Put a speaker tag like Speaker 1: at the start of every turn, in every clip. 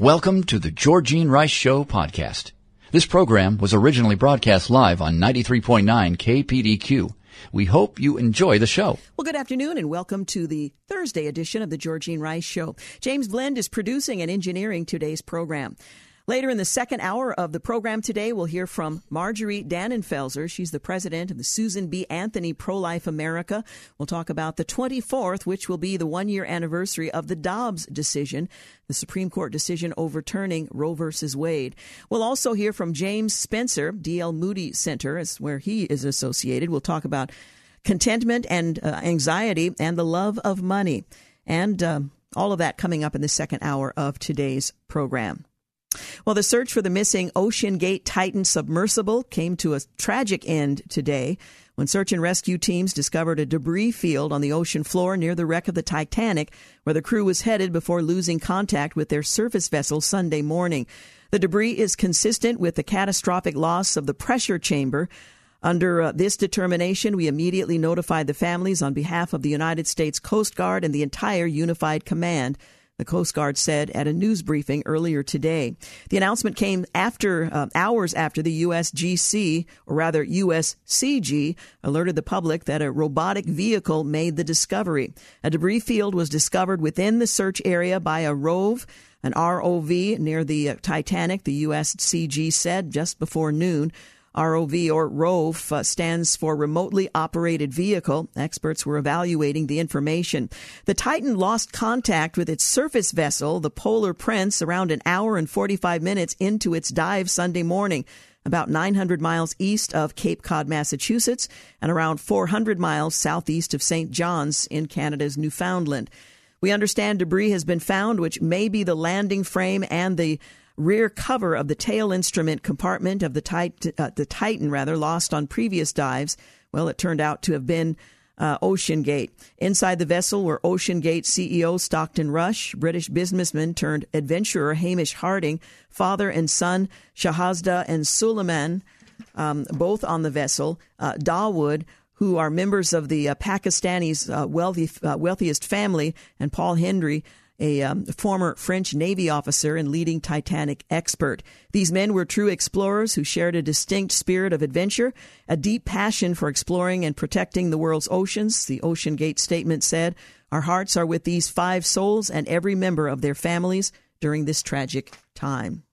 Speaker 1: Welcome to the Georgene Rice Show podcast. This program was originally broadcast live on 93.9 KPDQ. We hope you enjoy the show.
Speaker 2: Well, good afternoon and welcome to the Thursday edition of the Georgene Rice Show. James Blend is producing and engineering today's program. Later in the second hour of the program today, we'll hear from Marjorie Dannenfelser. She's the president of the Susan B. Anthony Pro Life America. We'll talk about the 24th, which will be the one year anniversary of the Dobbs decision, the Supreme Court decision overturning Roe versus Wade. We'll also hear from James Spencer, D.L. Moody Center, is where he is associated. We'll talk about contentment and uh, anxiety and the love of money. And uh, all of that coming up in the second hour of today's program. Well, the search for the missing OceanGate Titan submersible came to a tragic end today when search and rescue teams discovered a debris field on the ocean floor near the wreck of the Titanic, where the crew was headed before losing contact with their surface vessel Sunday morning. The debris is consistent with the catastrophic loss of the pressure chamber. Under uh, this determination, we immediately notified the families on behalf of the United States Coast Guard and the entire Unified Command the Coast Guard said at a news briefing earlier today. The announcement came after uh, hours after the USGC, or rather USCG, alerted the public that a robotic vehicle made the discovery. A debris field was discovered within the search area by a rove an ROV near the uh, Titanic, the USCG said just before noon. ROV or ROVE uh, stands for Remotely Operated Vehicle. Experts were evaluating the information. The Titan lost contact with its surface vessel, the Polar Prince, around an hour and 45 minutes into its dive Sunday morning, about 900 miles east of Cape Cod, Massachusetts, and around 400 miles southeast of St. John's in Canada's Newfoundland. We understand debris has been found, which may be the landing frame and the rear cover of the tail instrument compartment of the, uh, the Titan, rather lost on previous dives. Well, it turned out to have been uh, OceanGate. Inside the vessel were OceanGate CEO Stockton Rush, British businessman turned adventurer Hamish Harding, father and son Shahzada and Suleiman, um, both on the vessel, uh, Dawood, who are members of the uh, Pakistani's uh, wealthy, uh, wealthiest family, and Paul Hendry, a um, former French Navy officer and leading Titanic expert. These men were true explorers who shared a distinct spirit of adventure, a deep passion for exploring and protecting the world's oceans. The OceanGate statement said, Our hearts are with these five souls and every member of their families during this tragic time.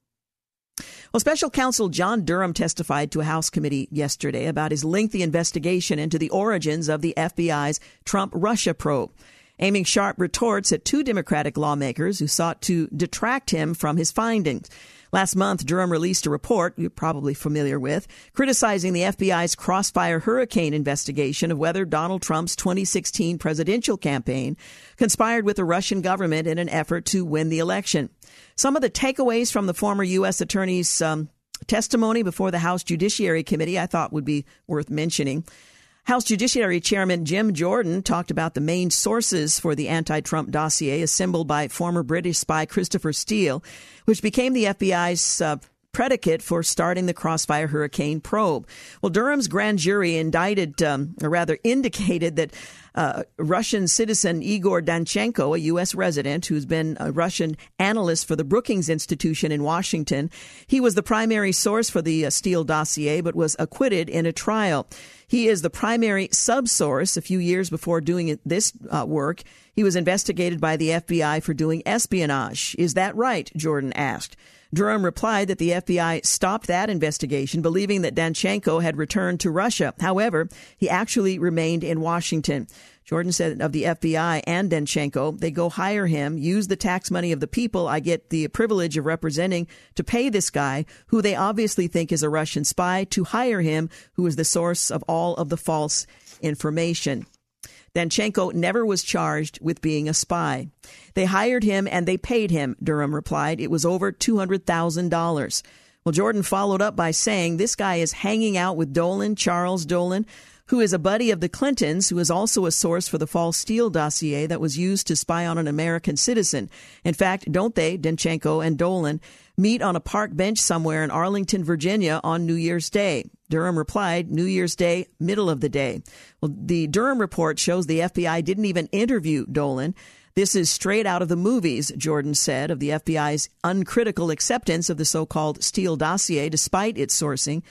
Speaker 2: Well, special counsel John Durham testified to a House committee yesterday about his lengthy investigation into the origins of the FBI's Trump Russia probe aiming sharp retorts at two Democratic lawmakers who sought to detract him from his findings. Last month, Durham released a report you're probably familiar with, criticizing the FBI's crossfire hurricane investigation of whether Donald Trump's 2016 presidential campaign conspired with the Russian government in an effort to win the election. Some of the takeaways from the former U.S. attorney's um, testimony before the House Judiciary Committee I thought would be worth mentioning. House Judiciary Chairman Jim Jordan talked about the main sources for the anti Trump dossier assembled by former British spy Christopher Steele, which became the FBI's uh, predicate for starting the Crossfire Hurricane probe. Well, Durham's grand jury indicted, um, or rather indicated that uh, Russian citizen Igor Danchenko, a U.S. resident who's been a Russian analyst for the Brookings Institution in Washington, he was the primary source for the uh, Steele dossier, but was acquitted in a trial. He is the primary subsource. A few years before doing this uh, work, he was investigated by the FBI for doing espionage. Is that right? Jordan asked. Durham replied that the FBI stopped that investigation, believing that Danchenko had returned to Russia. However, he actually remained in Washington. Jordan said of the FBI and Danchenko, they go hire him, use the tax money of the people I get the privilege of representing to pay this guy, who they obviously think is a Russian spy, to hire him, who is the source of all of the false information. Danchenko never was charged with being a spy. They hired him and they paid him, Durham replied. It was over $200,000. Well, Jordan followed up by saying this guy is hanging out with Dolan, Charles Dolan, who is a buddy of the Clintons, who is also a source for the false Steele dossier that was used to spy on an American citizen. In fact, don't they, Danchenko and Dolan, meet on a park bench somewhere in Arlington, Virginia on New Year's Day? Durham replied, New Year's Day, middle of the day. Well, the Durham report shows the FBI didn't even interview Dolan. This is straight out of the movies, Jordan said, of the FBI's uncritical acceptance of the so called Steele dossier despite its sourcing.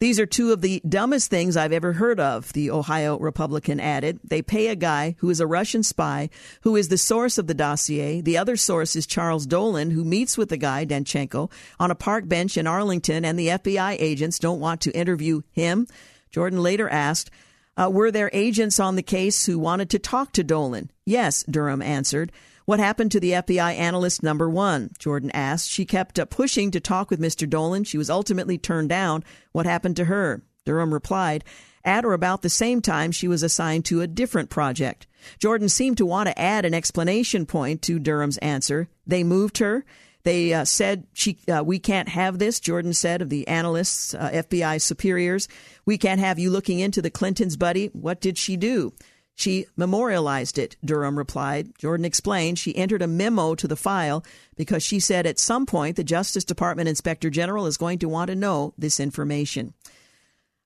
Speaker 2: These are two of the dumbest things I've ever heard of, the Ohio Republican added. They pay a guy who is a Russian spy, who is the source of the dossier. The other source is Charles Dolan, who meets with the guy, Danchenko, on a park bench in Arlington, and the FBI agents don't want to interview him. Jordan later asked, uh, Were there agents on the case who wanted to talk to Dolan? Yes, Durham answered. What happened to the FBI analyst number one? Jordan asked. She kept uh, pushing to talk with Mr. Dolan. She was ultimately turned down. What happened to her? Durham replied. At or about the same time, she was assigned to a different project. Jordan seemed to want to add an explanation point to Durham's answer. They moved her. They uh, said she, uh, we can't have this. Jordan said of the analysts, uh, FBI superiors, we can't have you looking into the Clintons, buddy. What did she do? She memorialized it, Durham replied. Jordan explained she entered a memo to the file because she said at some point the Justice Department Inspector General is going to want to know this information.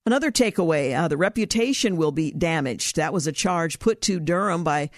Speaker 2: Another takeaway uh, the reputation will be damaged. That was a charge put to Durham by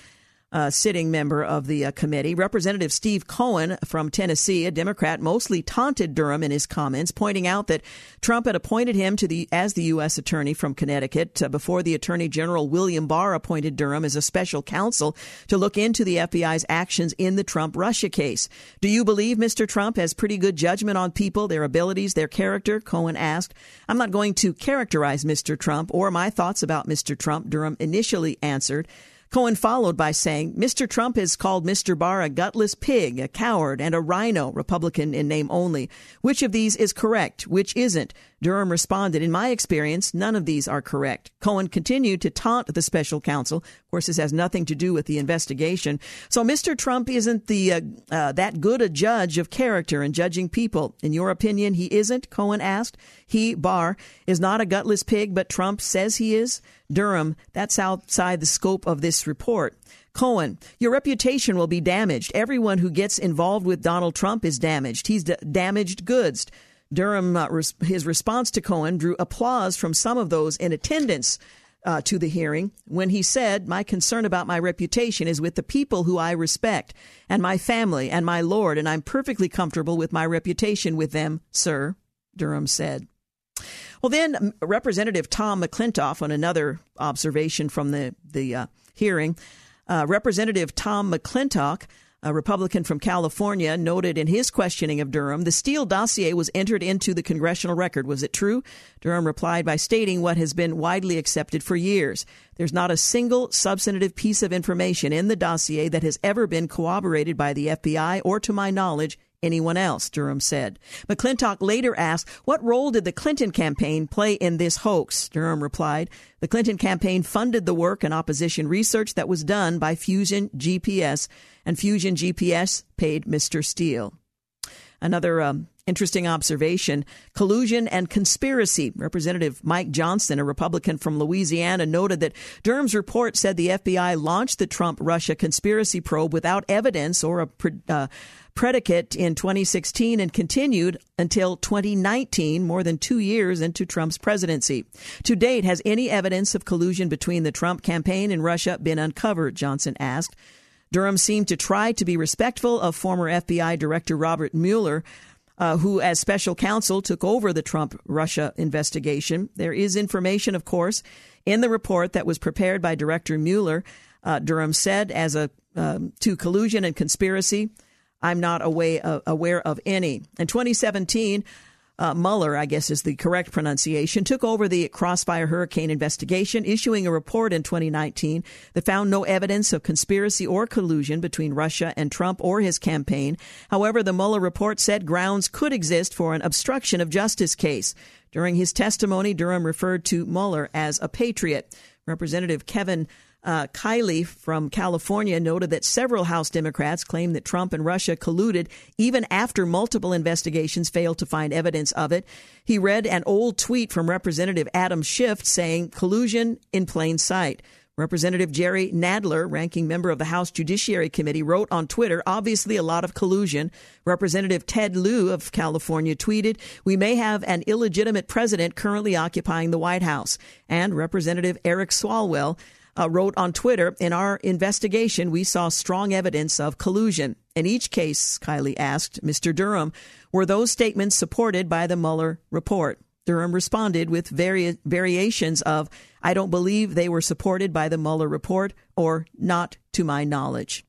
Speaker 2: uh, sitting member of the uh, committee. Representative Steve Cohen from Tennessee, a Democrat, mostly taunted Durham in his comments, pointing out that Trump had appointed him to the as the U.S. attorney from Connecticut uh, before the Attorney General William Barr appointed Durham as a special counsel to look into the FBI's actions in the Trump Russia case. Do you believe Mr. Trump has pretty good judgment on people, their abilities, their character? Cohen asked. I'm not going to characterize Mr. Trump or my thoughts about Mr. Trump, Durham initially answered. Cohen followed by saying, Mr. Trump has called Mr. Barr a gutless pig, a coward, and a rhino, Republican in name only. Which of these is correct? Which isn't? Durham responded, In my experience, none of these are correct. Cohen continued to taunt the special counsel. Of course, this has nothing to do with the investigation. So Mr. Trump isn't the uh, uh, that good a judge of character and judging people. In your opinion, he isn't? Cohen asked. He, Barr, is not a gutless pig, but Trump says he is. Durham, that's outside the scope of this report. Cohen, your reputation will be damaged. Everyone who gets involved with Donald Trump is damaged. He's d- damaged goods. Durham, uh, res- his response to Cohen drew applause from some of those in attendance uh, to the hearing when he said, My concern about my reputation is with the people who I respect and my family and my Lord, and I'm perfectly comfortable with my reputation with them, sir, Durham said. Well, then Representative Tom McClintock, on another observation from the, the uh, hearing, uh, Representative Tom McClintock a Republican from California, noted in his questioning of Durham the Steele dossier was entered into the congressional record. Was it true? Durham replied by stating what has been widely accepted for years. There's not a single substantive piece of information in the dossier that has ever been corroborated by the FBI or, to my knowledge, anyone else, Durham said. McClintock later asked, What role did the Clinton campaign play in this hoax? Durham replied, The Clinton campaign funded the work and opposition research that was done by Fusion GPS, and Fusion GPS paid Mr. Steele. Another um, interesting observation collusion and conspiracy. Representative Mike Johnson, a Republican from Louisiana, noted that Durham's report said the FBI launched the Trump Russia conspiracy probe without evidence or a uh, predicate in 2016 and continued until 2019, more than two years into Trump's presidency. To date, has any evidence of collusion between the Trump campaign and Russia been uncovered? Johnson asked. Durham seemed to try to be respectful of former FBI Director Robert Mueller, uh, who, as special counsel, took over the Trump Russia investigation. There is information, of course, in the report that was prepared by Director Mueller. Uh, Durham said, as a um, to collusion and conspiracy. I'm not aware, uh, aware of any. In 2017, uh, Mueller, I guess is the correct pronunciation, took over the Crossfire Hurricane investigation, issuing a report in 2019 that found no evidence of conspiracy or collusion between Russia and Trump or his campaign. However, the Mueller report said grounds could exist for an obstruction of justice case. During his testimony, Durham referred to Mueller as a patriot. Representative Kevin Uh, Kiley from California noted that several House Democrats claim that Trump and Russia colluded even after multiple investigations failed to find evidence of it. He read an old tweet from Representative Adam Schiff saying collusion in plain sight. Representative Jerry Nadler, ranking member of the House Judiciary Committee, wrote on Twitter, obviously a lot of collusion. Representative Ted Lieu of California tweeted, We may have an illegitimate president currently occupying the White House. And Representative Eric Swalwell uh, wrote on Twitter, In our investigation, we saw strong evidence of collusion. In each case, Kiley asked Mr. Durham, were those statements supported by the Mueller report? Durham responded with vari- variations of, I don't believe they were supported by the Mueller report or not to my knowledge.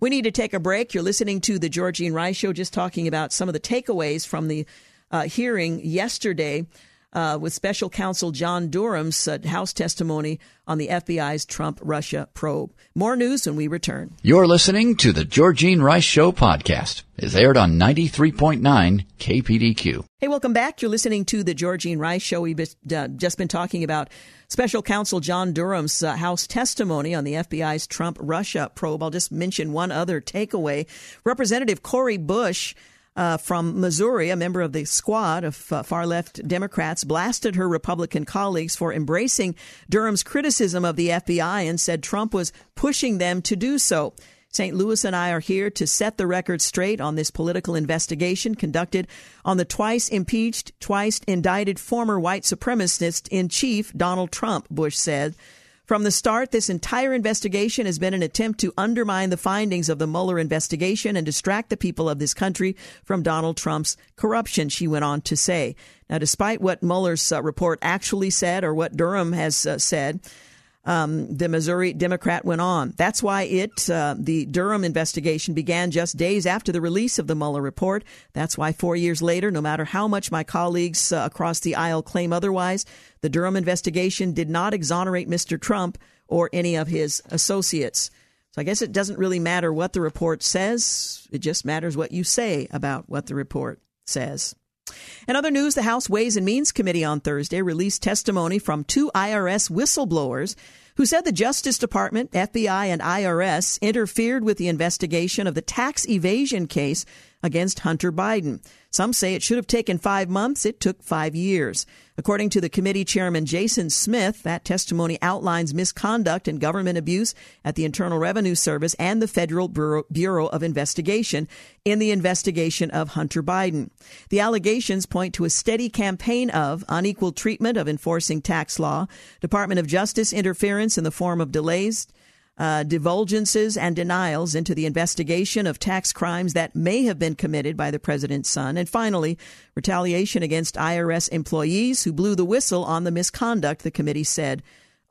Speaker 2: We need to take a break. You're listening to the Georgene Rice Show, just talking about some of the takeaways from the uh, hearing yesterday uh, with special counsel John Durham's uh, House testimony on the FBI's Trump Russia probe. More news when we return.
Speaker 1: You're listening to the Georgene Rice Show podcast. It's aired on 93.9 KPDQ.
Speaker 2: Hey, welcome back. You're listening to the Georgene Rice Show. We've uh, just been talking about special counsel John Durham's uh, House testimony on the FBI's Trump Russia probe. I'll just mention one other takeaway. Representative Cori Bush uh, from Missouri, a member of the squad of uh, far left Democrats, blasted her Republican colleagues for embracing Durham's criticism of the FBI and said Trump was pushing them to do so. St. Louis and I are here to set the record straight on this political investigation conducted on the twice impeached, twice indicted former white supremacist in chief, Donald Trump, Bush said. From the start, this entire investigation has been an attempt to undermine the findings of the Mueller investigation and distract the people of this country from Donald Trump's corruption, she went on to say. Now, despite what Mueller's uh, report actually said or what Durham has uh, said, um, the Missouri Democrat went on. That's why it, uh, the Durham investigation began just days after the release of the Mueller report. That's why four years later, no matter how much my colleagues uh, across the aisle claim otherwise, the Durham investigation did not exonerate Mr. Trump or any of his associates. So I guess it doesn't really matter what the report says. It just matters what you say about what the report says. In other news, the House Ways and Means Committee on Thursday released testimony from two IRS whistleblowers who said the Justice Department, FBI, and IRS interfered with the investigation of the tax evasion case against Hunter Biden. Some say it should have taken five months. It took five years. According to the committee chairman Jason Smith, that testimony outlines misconduct and government abuse at the Internal Revenue Service and the Federal Bureau, of Investigation in the investigation of Hunter Biden. The allegations point to a steady campaign of unequal treatment of enforcing tax law, Department of Justice interference in the form of delays, uh, divulgences and denials into the investigation of tax crimes that may have been committed by the president's son. And finally, retaliation against IRS employees who blew the whistle on the misconduct, the committee said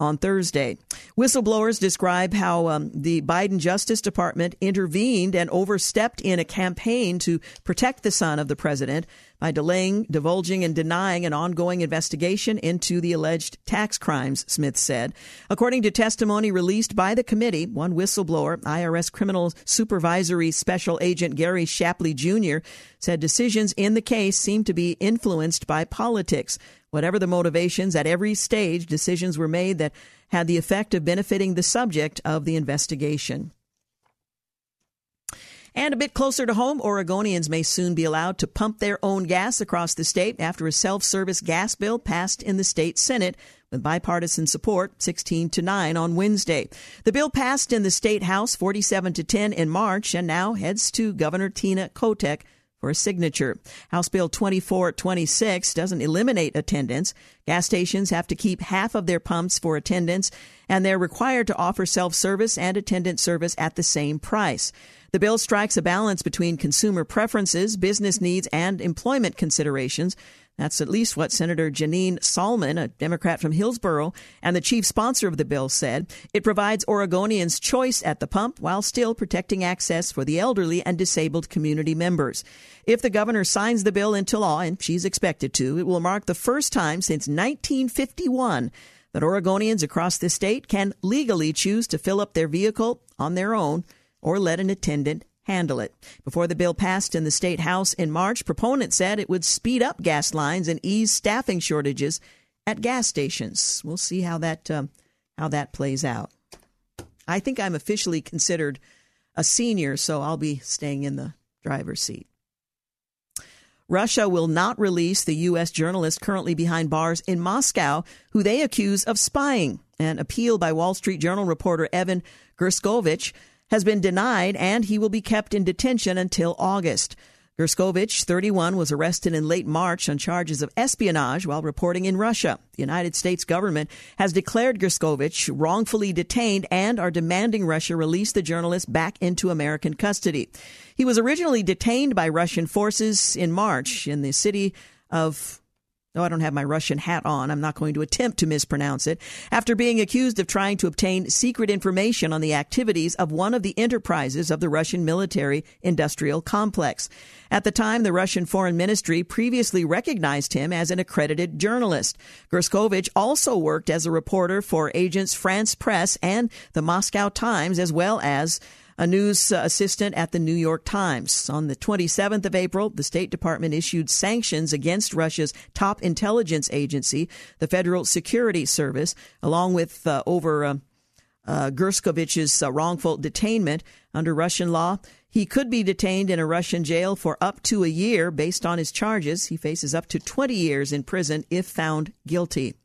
Speaker 2: on Thursday. Whistleblowers describe how um, the Biden Justice Department intervened and overstepped in a campaign to protect the son of the president by delaying, divulging, and denying an ongoing investigation into the alleged tax crimes, Smith said. According to testimony released by the committee, one whistleblower, IRS Criminal Supervisory Special Agent Gary Shapley Jr., said decisions in the case seem to be influenced by politics. Whatever the motivations, at every stage, decisions were made that had the effect of benefiting the subject of the investigation. And a bit closer to home, Oregonians may soon be allowed to pump their own gas across the state after a self service gas bill passed in the state Senate with bipartisan support 16 to 9 on Wednesday. The bill passed in the state House 47 to 10 in March and now heads to Governor Tina Kotek for a signature. House Bill 2426 doesn't eliminate attendance. Gas stations have to keep half of their pumps for attendance, and they're required to offer self service and attendant service at the same price. The bill strikes a balance between consumer preferences, business needs, and employment considerations. That's at least what Senator Janine Sollman, a Democrat from Hillsboro, and the chief sponsor of the bill said. It provides Oregonians choice at the pump while still protecting access for the elderly and disabled community members. If the governor signs the bill into law, and she's expected to, it will mark the first time since 1951 that Oregonians across the state can legally choose to fill up their vehicle on their own or let an attendant handle it. Before the bill passed in the state house in March, proponents said it would speed up gas lines and ease staffing shortages at gas stations. We'll see how that uh, how that plays out. I think I'm officially considered a senior, so I'll be staying in the driver's seat. Russia will not release the U.S. journalist currently behind bars in Moscow, who they accuse of spying. An appeal by Wall Street Journal reporter Evan Gershkovich has been denied, and he will be kept in detention until August. Gershkovich, 31, was arrested in late March on charges of espionage while reporting in Russia. The United States government has declared Gershkovich wrongfully detained and are demanding Russia release the journalist back into American custody. He was originally detained by Russian forces in March in the city of Though I don't have my Russian hat on, I'm not going to attempt to mispronounce it. After being accused of trying to obtain secret information on the activities of one of the enterprises of the Russian military industrial complex. At the time, the Russian Foreign Ministry previously recognized him as an accredited journalist. Gershkovich also worked as a reporter for Agence France-Presse and the Moscow Times, as well as a news assistant at the New York Times. On the 27th of April, the State Department issued sanctions against Russia's top intelligence agency, the Federal Security Service, along with uh, over uh, uh, Gershkovich's uh, wrongful detainment under Russian law. He could be detained in a Russian jail for up to a year based on his charges. He faces up to 20 years in prison if found guilty.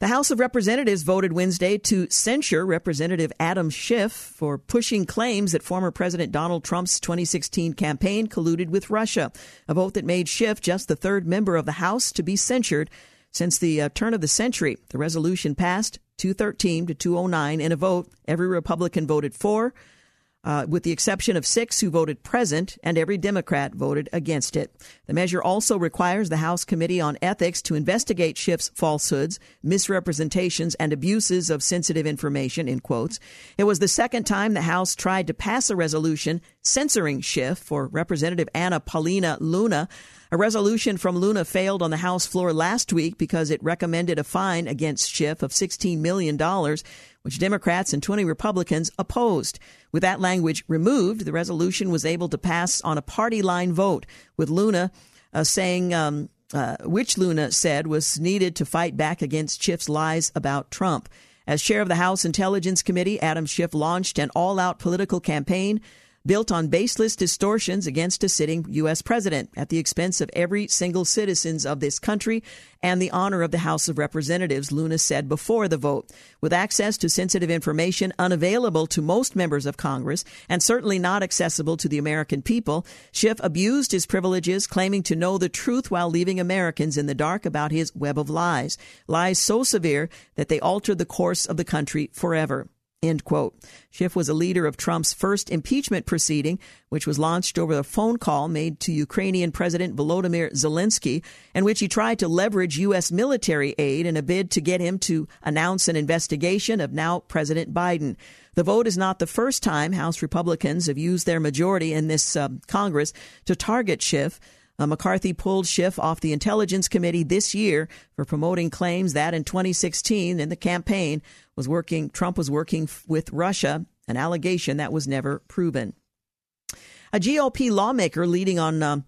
Speaker 2: The House of Representatives voted Wednesday to censure Representative Adam Schiff for pushing claims that former President Donald Trump's 2016 campaign colluded with Russia, a vote that made Schiff just the third member of the House to be censured since the uh, turn of the century. The resolution passed 213 to 209 in a vote every Republican voted for uh, with the exception of six who voted present, and every Democrat voted against it. The measure also requires the House Committee on Ethics to investigate Schiff's falsehoods, misrepresentations, and abuses of sensitive information, in quotes. It was the second time the House tried to pass a resolution censoring Schiff for Representative Anna Paulina Luna. A resolution from Luna failed on the House floor last week because it recommended a fine against Schiff of $16 million, which Democrats and 20 Republicans opposed. With that language removed, the resolution was able to pass on a party line vote, with Luna uh, saying, um, uh, which Luna said was needed to fight back against Schiff's lies about Trump. As chair of the House Intelligence Committee, Adam Schiff launched an all out political campaign built on baseless distortions against a sitting U.S. president at the expense of every single citizens of this country and the honor of the House of Representatives, Luna said before the vote. With access to sensitive information unavailable to most members of Congress and certainly not accessible to the American people, Schiff abused his privileges, claiming to know the truth while leaving Americans in the dark about his web of lies. Lies so severe that they altered the course of the country forever. End quote. Schiff was a leader of Trump's first impeachment proceeding, which was launched over a phone call made to Ukrainian President Volodymyr Zelensky, in which he tried to leverage U.S. military aid in a bid to get him to announce an investigation of now President Biden. The vote is not the first time House Republicans have used their majority in this uh, Congress to target Schiff. Uh, McCarthy pulled Schiff off the Intelligence Committee this year for promoting claims that in 2016, in the campaign, was working. Trump was working with Russia, an allegation that was never proven. A GOP lawmaker leading on um,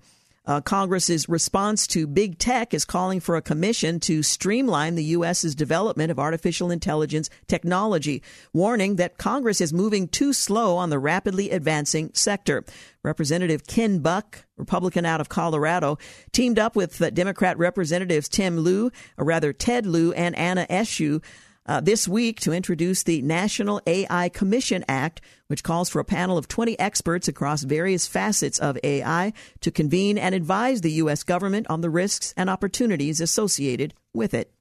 Speaker 2: uh, Congress's response to big tech is calling for a commission to streamline the U.S.'s development of artificial intelligence technology, warning that Congress is moving too slow on the rapidly advancing sector. Representative Ken Buck, Republican out of Colorado, teamed up with Democrat Representatives Tim Lieu, or rather Ted Lieu, and Anna Eshoo uh, this week to introduce the National AI Commission Act, which calls for a panel of 20 experts across various facets of AI to convene and advise the U.S. government on the risks and opportunities associated with it.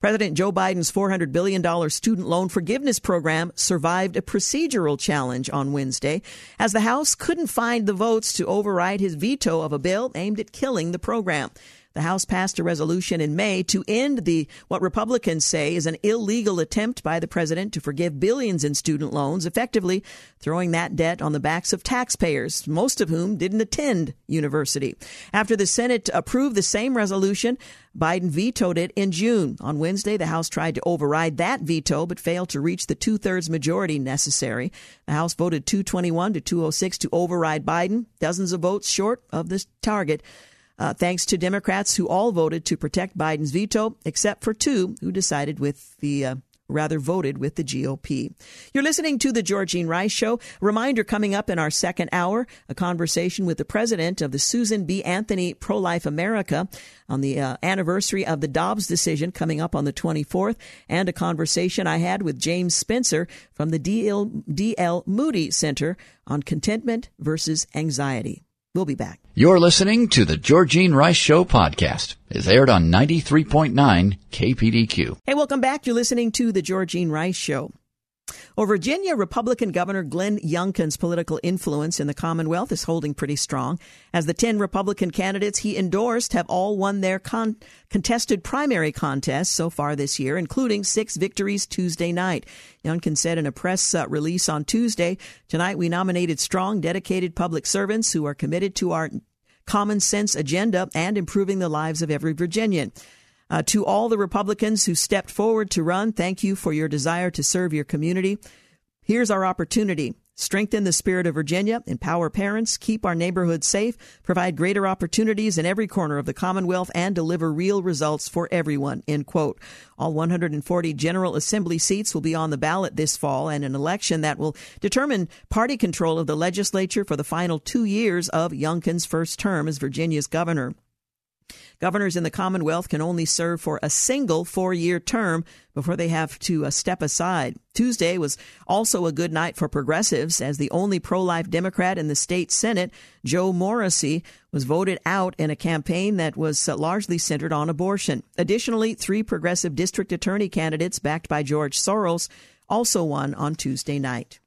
Speaker 2: President Joe Biden's $400 billion student loan forgiveness program survived a procedural challenge on Wednesday as the House couldn't find the votes to override his veto of a bill aimed at killing the program. The House passed a resolution in May to end the what Republicans say is an illegal attempt by the president to forgive billions in student loans, effectively throwing that debt on the backs of taxpayers, most of whom didn't attend university. After the Senate approved the same resolution, Biden vetoed it in June. On Wednesday, the House tried to override that veto, but failed to reach the two thirds majority necessary. The House voted 221 to 206 to override Biden, dozens of votes short of this target uh, thanks to Democrats who all voted to protect Biden's veto, except for two who decided with the uh, rather voted with the GOP. You're listening to the Georgene Rice Show. Reminder coming up in our second hour, a conversation with the president of the Susan B. Anthony Pro Life America on the uh, anniversary of the Dobbs decision coming up on the 24th, and a conversation I had with James Spencer from the D.L. D.L. Moody Center on contentment versus anxiety. We'll be back.
Speaker 1: You're listening to the Georgene Rice Show podcast. It's aired on 93.9 KPDQ.
Speaker 2: Hey, welcome back. You're listening to the Georgene Rice Show. Well, Virginia Republican Governor Glenn Youngkin's political influence in the Commonwealth is holding pretty strong, as the 10 Republican candidates he endorsed have all won their con- contested primary contests so far this year, including six victories Tuesday night. Youngkin said in a press uh, release on Tuesday, Tonight we nominated strong, dedicated public servants who are committed to our common sense agenda and improving the lives of every Virginian. Uh, to all the Republicans who stepped forward to run, thank you for your desire to serve your community. Here's our opportunity. Strengthen the spirit of Virginia, empower parents, keep our neighborhoods safe, provide greater opportunities in every corner of the Commonwealth, and deliver real results for everyone. End quote. All 140 General Assembly seats will be on the ballot this fall, and an election that will determine party control of the legislature for the final two years of Youngkin's first term as Virginia's governor. Governors in the Commonwealth can only serve for a single four year term before they have to uh, step aside. Tuesday was also a good night for progressives, as the only pro life Democrat in the state Senate, Joe Morrissey, was voted out in a campaign that was uh, largely centered on abortion. Additionally, three progressive district attorney candidates backed by George Soros also won on Tuesday night.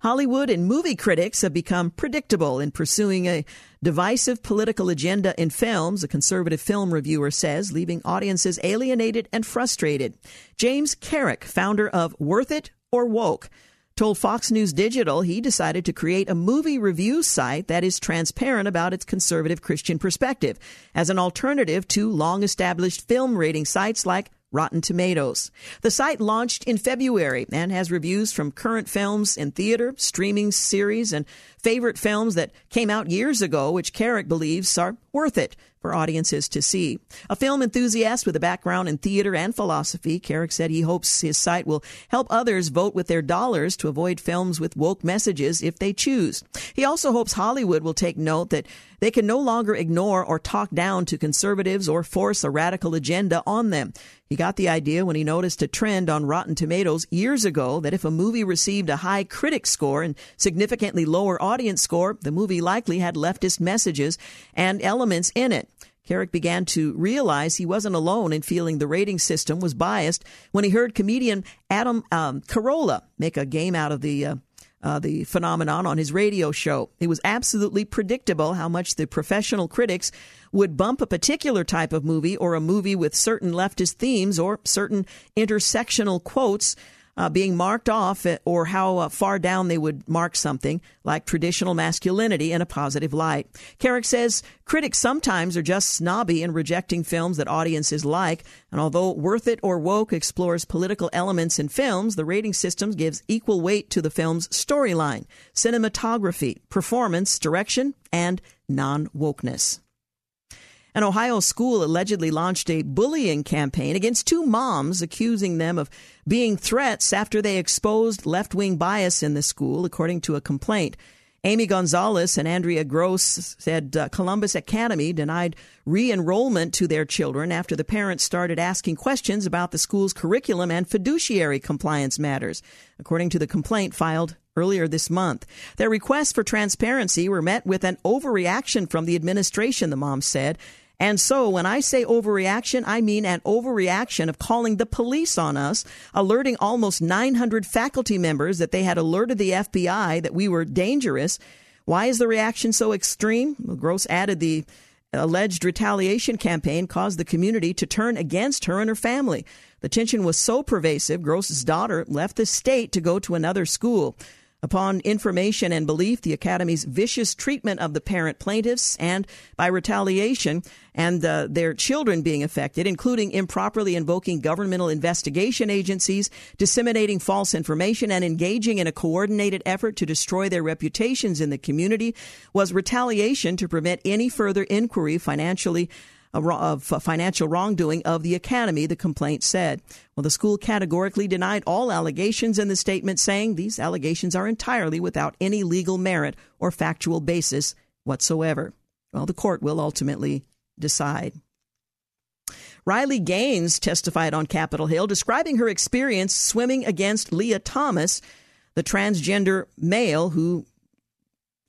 Speaker 2: Hollywood and movie critics have become predictable in pursuing a divisive political agenda in films, a conservative film reviewer says, leaving audiences alienated and frustrated. James Carrick, founder of Worth It or Woke, told Fox News Digital he decided to create a movie review site that is transparent about its conservative Christian perspective as an alternative to long established film rating sites like Rotten Tomatoes. The site launched in February and has reviews from current films in theater, streaming series, and favorite films that came out years ago, which Carrick believes are worth it for audiences to see. A film enthusiast with a background in theater and philosophy, Carrick said he hopes his site will help others vote with their dollars to avoid films with woke messages if they choose. He also hopes Hollywood will take note that they can no longer ignore or talk down to conservatives or force a radical agenda on them. He got the idea when he noticed a trend on Rotten Tomatoes years ago that if a movie received a high critic score and significantly lower audience score, the movie likely had leftist messages and elements in it. Carrick began to realize he wasn't alone in feeling the rating system was biased when he heard comedian Adam um, Carolla make a game out of the uh, uh, the phenomenon on his radio show. It was absolutely predictable how much the professional critics would bump a particular type of movie or a movie with certain leftist themes or certain intersectional quotes uh, being marked off or how uh, far down they would mark something like traditional masculinity in a positive light. Carrick says critics sometimes are just snobby in rejecting films that audiences like, and although Worth It or Woke explores political elements in films, the rating system gives equal weight to the film's storyline, cinematography, performance, direction, and non wokeness. An Ohio school allegedly launched a bullying campaign against two moms, accusing them of being threats after they exposed left wing bias in the school, according to a complaint. Amy Gonzalez and Andrea Gross said uh, Columbus Academy denied re enrollment to their children after the parents started asking questions about the school's curriculum and fiduciary compliance matters, according to the complaint filed earlier this month. Their requests for transparency were met with an overreaction from the administration, the mom said, and so when I say overreaction, I mean an overreaction of calling the police on us, alerting almost 900 faculty members that they had alerted the FBI that we were dangerous. Why is the reaction so extreme? Well, Gross added the alleged retaliation campaign caused the community to turn against her and her family. The tension was so pervasive, Gross's daughter left the state to go to another school. Upon information and belief, the Academy's vicious treatment of the parent plaintiffs and by retaliation and uh, their children being affected, including improperly invoking governmental investigation agencies, disseminating false information, and engaging in a coordinated effort to destroy their reputations in the community, was retaliation to prevent any further inquiry financially of financial wrongdoing of the academy, the complaint said. Well, the school categorically denied all allegations in the statement, saying these allegations are entirely without any legal merit or factual basis whatsoever. Well, the court will ultimately decide. Riley Gaines testified on Capitol Hill describing her experience swimming against Lia Thomas, the transgender male who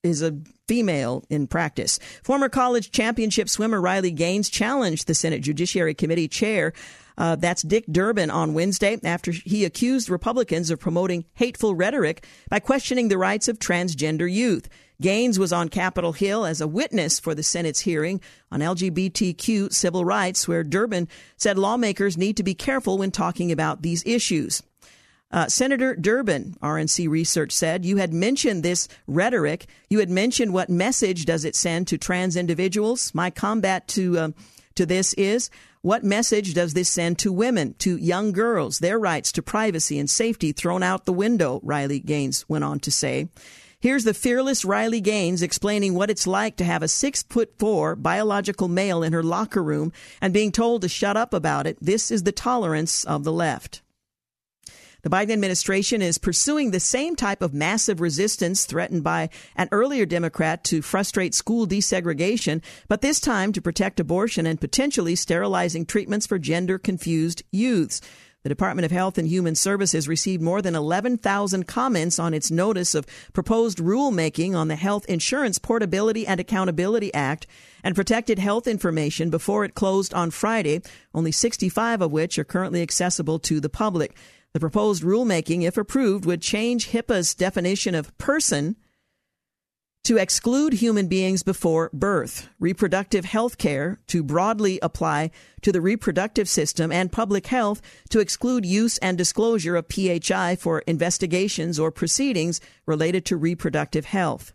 Speaker 2: is a female in practice. Former college championship swimmer Riley Gaines challenged the Senate Judiciary Committee chair. Uh, that's Dick Durbin on Wednesday after he accused Republicans of promoting hateful rhetoric by questioning the rights of transgender youth. Gaines was on Capitol Hill as a witness for the Senate's hearing on LGBTQ civil rights, where Durbin said lawmakers need to be careful when talking about these issues. Uh, Senator Durbin, RNC Research said, you had mentioned this rhetoric. You had mentioned what message does it send to trans individuals. My combat to uh, to this is what message does this send to women, to young girls, their rights to privacy and safety thrown out the window? Riley Gaines went on to say. Here's the fearless Riley Gaines explaining what it's like to have a six foot four biological male in her locker room and being told to shut up about it. This is the tolerance of the left. The Biden administration is pursuing the same type of massive resistance threatened by an earlier Democrat to frustrate school desegregation, but this time to protect abortion and potentially sterilizing treatments for gender confused youths. The Department of Health and Human Services received more than 11,000 comments on its notice of proposed rulemaking on the Health Insurance Portability and Accountability Act and protected health information before it closed on Friday, only 65 of which are currently accessible to the public. The proposed rulemaking, if approved, would change HIPAA's definition of person to exclude human beings before birth, reproductive health care to broadly apply to the reproductive system, and public health to exclude use and disclosure of PHI for investigations or proceedings related to reproductive health.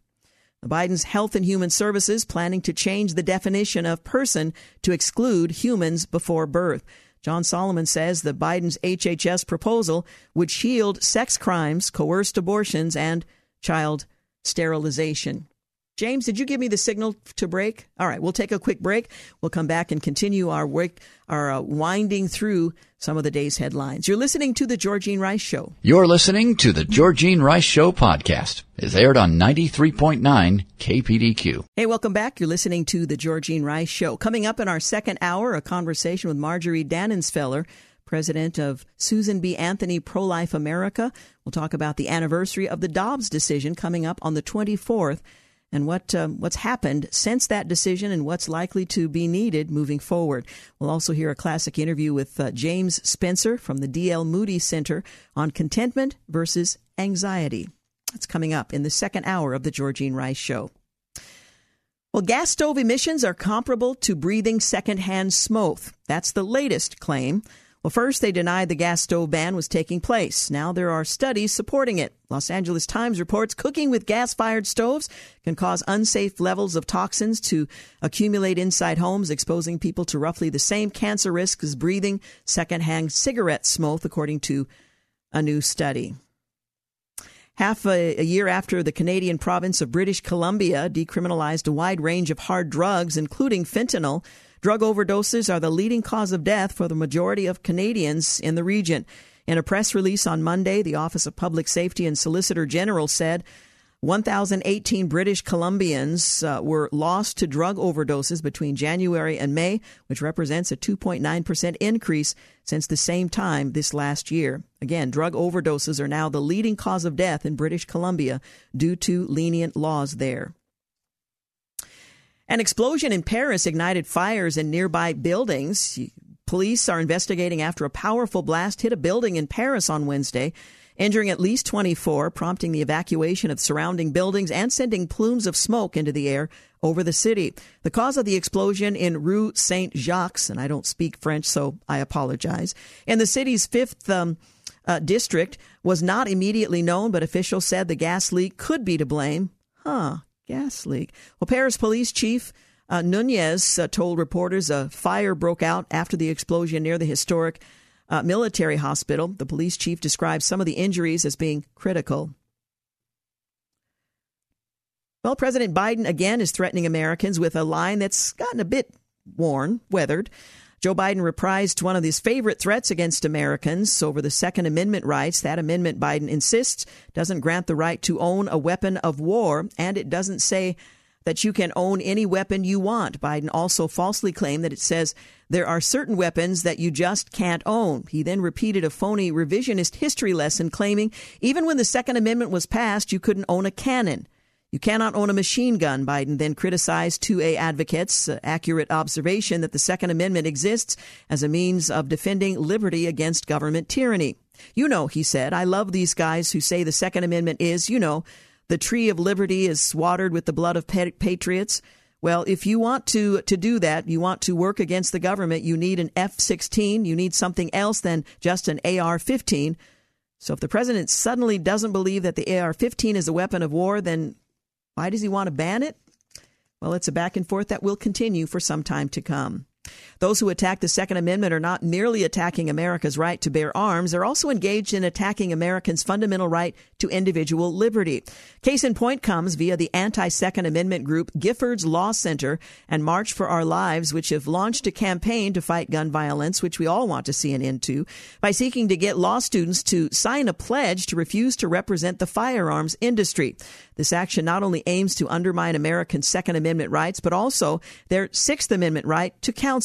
Speaker 2: Biden's Health and Human Services planning to change the definition of person to exclude humans before birth. John Solomon says the Biden's HHS proposal would shield sex crimes, coerced abortions, and child sterilization. James, did you give me the signal to break? All right, we'll take a quick break. We'll come back and continue our work, our uh, winding through some of the day's headlines. You're listening to the Georgene Rice Show.
Speaker 1: You're listening to the Georgene Rice Show podcast. It's aired on 93.9 KPDQ.
Speaker 2: Hey, welcome back. You're listening to the Georgene Rice Show. Coming up in our second hour, a conversation with Marjorie Dannenfelser president of Susan B. Anthony Pro Life America. We'll talk about the anniversary of the Dobbs decision coming up on the 24th and what um, what's happened since that decision and what's likely to be needed moving forward. We'll also hear a classic interview with uh, James Spencer from the D.L. Moody Center on contentment versus anxiety. That's coming up in the second hour of the Georgene Rice Show. Well, gas stove emissions are comparable to breathing secondhand smoke. That's the latest claim well, first, they denied the gas stove ban was taking place. Now there are studies supporting it. Los Angeles Times reports cooking with gas fired stoves can cause unsafe levels of toxins to accumulate inside homes, exposing people to roughly the same cancer risk as breathing secondhand cigarette smoke, according to a new study. Half a, a, year after the Canadian province of British Columbia decriminalized a wide range of hard drugs, including fentanyl, Drug overdoses are the leading cause of death for the majority of Canadians in the region. In a press release on Monday, the Office of Public Safety and Solicitor General said 1,018 British Columbians uh, were lost to drug overdoses between January and May, which represents a 2.9% increase since the same time this last year. Again, drug overdoses are now the leading cause of death in British Columbia due to lenient laws there. An explosion in Paris ignited fires in nearby buildings. Police are investigating after a powerful blast hit a building in Paris on Wednesday, injuring at least 24, prompting the evacuation of surrounding buildings and sending plumes of smoke into the air over the city. The cause of the explosion in Rue Saint Jacques, and I don't speak French, so I apologize, in the city's fifth um, uh, district was not immediately known, but officials said the gas leak could be to blame. Huh gas leak. Well, Paris Police Chief uh, Nunez uh, told reporters a fire broke out after the explosion near the historic uh, military hospital. The police chief described some of the injuries as being critical. Well, President Biden again is threatening Americans with a line that's gotten a bit worn, weathered. Joe Biden reprised one of his favorite threats against Americans over the Second Amendment rights. That amendment, Biden insists, doesn't grant the right to own a weapon of war, and it doesn't say that you can own any weapon you want. Biden also falsely claimed that it says there are certain weapons that you just can't own. He then repeated a phony revisionist history lesson claiming even when the Second Amendment was passed, you couldn't own a cannon. You cannot own a machine gun, Biden then criticized 2A advocates' uh, accurate observation that the Second Amendment exists as a means of defending liberty against government tyranny. You know, he said, I love these guys who say the Second Amendment is, you know, the tree of liberty is watered with the blood of patriots. Well, if you want to to do that, you want to work against the government, you need an F-16, you need something else than just an AR-15. So if the president suddenly doesn't believe that the AR-15 is a weapon of war, then why does he want to ban it? Well, it's a back and forth that will continue for some time to come. Those who attack the Second Amendment are not merely attacking America's right to bear arms, they're also engaged in attacking Americans' fundamental right to individual liberty. Case in point comes via the anti Second Amendment group Giffords Law Center and March for Our Lives, which have launched a campaign to fight gun violence, which we all want to see an end to, by seeking to get law students to sign a pledge to refuse to represent the firearms industry. This action not only aims to undermine American Second Amendment rights, but also their Sixth Amendment right to counsel.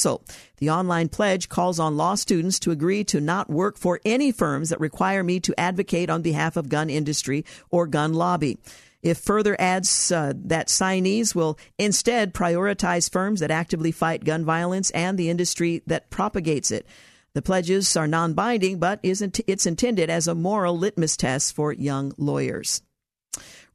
Speaker 2: The online pledge calls on law students to agree to not work for any firms that require me to advocate on behalf of gun industry or gun lobby. If further adds uh, that signees will instead prioritize firms that actively fight gun violence and the industry that propagates it. The pledges are non binding, but it's intended as a moral litmus test for young lawyers.